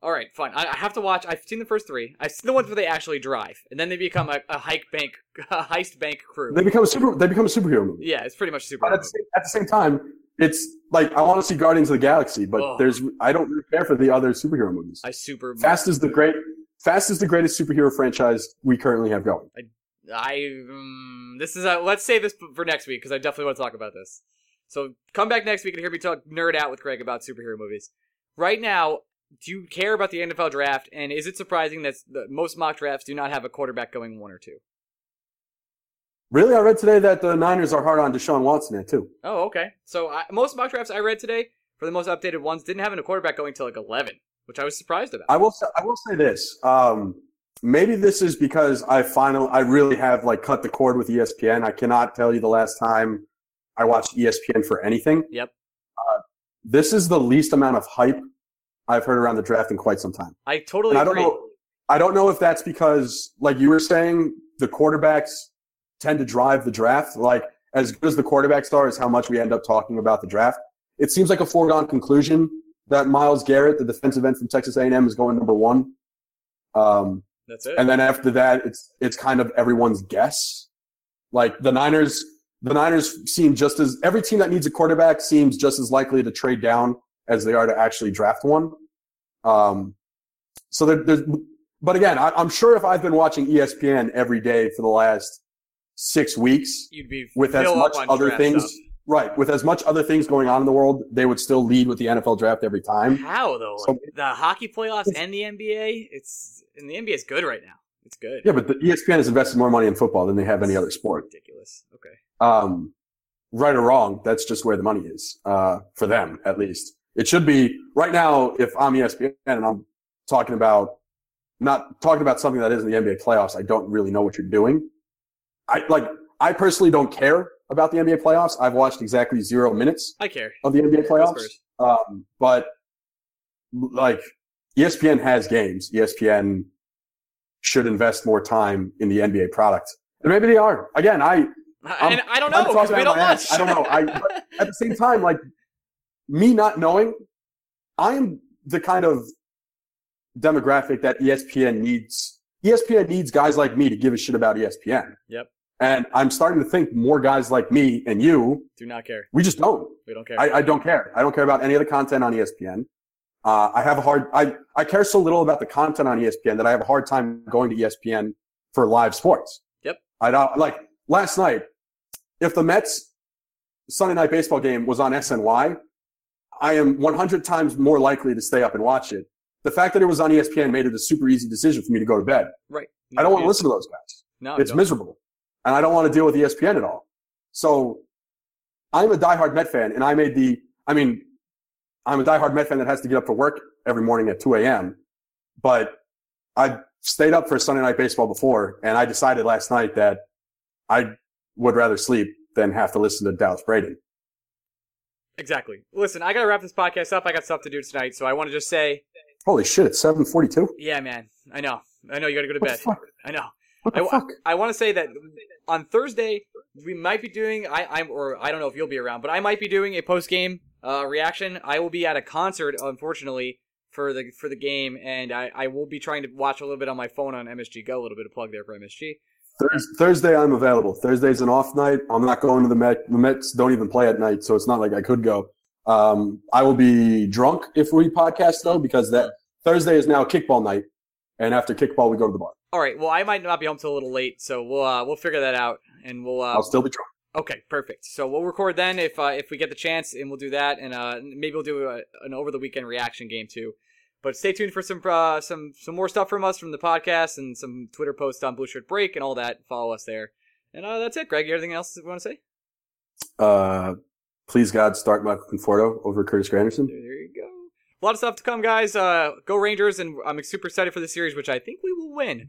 All right, fine. I, I have to watch. I've seen the first three. I've seen the ones where they actually drive, and then they become a, a hike bank, a heist bank crew. They become a super. They become a superhero movie. yeah, it's pretty much super. But at the, same, at the same time, it's like I want to see Guardians of the Galaxy, but there's I don't really care for the other superhero movies. I super. Fast is the great. Fast is the greatest superhero franchise we currently have going. I um, this is a, let's save this for next week because I definitely want to talk about this. So come back next week and hear me talk nerd out with Craig about superhero movies. Right now, do you care about the NFL draft? And is it surprising that the, most mock drafts do not have a quarterback going one or two? Really, I read today that the Niners are hard on Deshaun Watson there too. Oh, okay. So I, most mock drafts I read today, for the most updated ones, didn't have a quarterback going till like eleven, which I was surprised about. I will. Say, I will say this. Um, maybe this is because I finally, I really have like cut the cord with ESPN. I cannot tell you the last time I watched ESPN for anything. Yep. Uh, this is the least amount of hype I've heard around the draft in quite some time. I totally And I don't agree. know. I don't know if that's because, like you were saying, the quarterbacks tend to drive the draft. Like as good as the quarterbacks are, is how much we end up talking about the draft. It seems like a foregone conclusion that Myles Garrett, the defensive end from Texas A&M, is going number one. Um, That's it. and then after that, it's it's kind of everyone's guess. Like the Niners, the Niners seem just as every team that needs a quarterback seems just as likely to trade down as they are to actually draft one. Um, so there, there's, but again, I, I'm sure if I've been watching ESPN every day for the last six weeks, You'd be with as much other things. Right, with as much other things going on in the world, they would still lead with the NFL draft every time. How though? So- Like, the hockey playoffs and the NBA, it's and the NBA is good right now. It's good. Yeah, but the ESPN has invested more money in football than they have any other sport. Ridiculous. Okay. um, right or wrong, that's just where the money is uh, for them, at least. It should be right now. If I'm ESPN and I'm talking about not talking about something that is in the NBA playoffs, I don't really know what you're doing. I like. I personally don't care about the NBA playoffs. I've watched exactly zero minutes I care. of the NBA playoffs. Um, but like ESPN has games. ESPN should invest more time in the NBA product, and maybe they are. Again, I and I don't know we don't watch. I don't know. I at the same time, like me not knowing, I am the kind of demographic that ESPN needs. ESPN needs guys like me to give a shit about ESPN. Yep. And I'm starting to think more guys like me and you, Do not care. we just don't. We don't care. I, I don't care. I don't care about any of the content on ESPN. Uh, I have a hard, I, I care so little about the content on ESPN that I have a hard time going to ESPN for live sports. Yep. I don't, like last night, if the Mets Sunday night baseball game was on SNY, I am 100 times more likely to stay up and watch it. The fact that it was on ESPN made it a super easy decision for me to go to bed. Right. I don't want to listen to those guys. No, it's miserable. And I don't want to deal with ESPN at all. So I'm a diehard Met fan and I made the, I mean, I'm a diehard Met fan that has to get up for work every morning at 2 a.m. But I stayed up for Sunday night baseball before and I decided last night that I would rather sleep than have to listen to Dallas Braden. Exactly. Listen, I gotta wrap this podcast up. I got stuff to do tonight, so I want to just say, Holy shit, it's 742? yeah, man. I know. I know you gotta go to What bed. I know. What the I, fuck? I want to say that on Thursday we might be doing I I'm or I don't know if you'll be around, but I might be doing a post game uh, reaction. I will be at a concert, unfortunately, for the for the game, and I, I will be trying to watch a little bit on my phone on MSG Go. A little bit of plug there for MSG. Thursday, I'm available. Thursday's an off night. I'm not going to the Met. The Mets don't even play at night, so it's not like I could go. Um, I will be drunk if we podcast though, because that Thursday is now kickball night, and after kickball, we go to the bar. All right. Well, I might not be home till a little late, so we'll uh, we'll figure that out, and we'll uh, I'll still be drunk. Okay, perfect. So we'll record then if uh, if we get the chance, and we'll do that, and uh, maybe we'll do a, an over the weekend reaction game too. But stay tuned for some uh, some some more stuff from us from the podcast and some Twitter posts on Blue Shirt Break and all that. Follow us there, and uh, that's it. Greg, you anything else you want to say? Uh, please God, start Michael Conforto over Curtis Granderson. There you go. A lot of stuff to come, guys. Uh, go Rangers, and I'm super excited for the series, which I think we will win.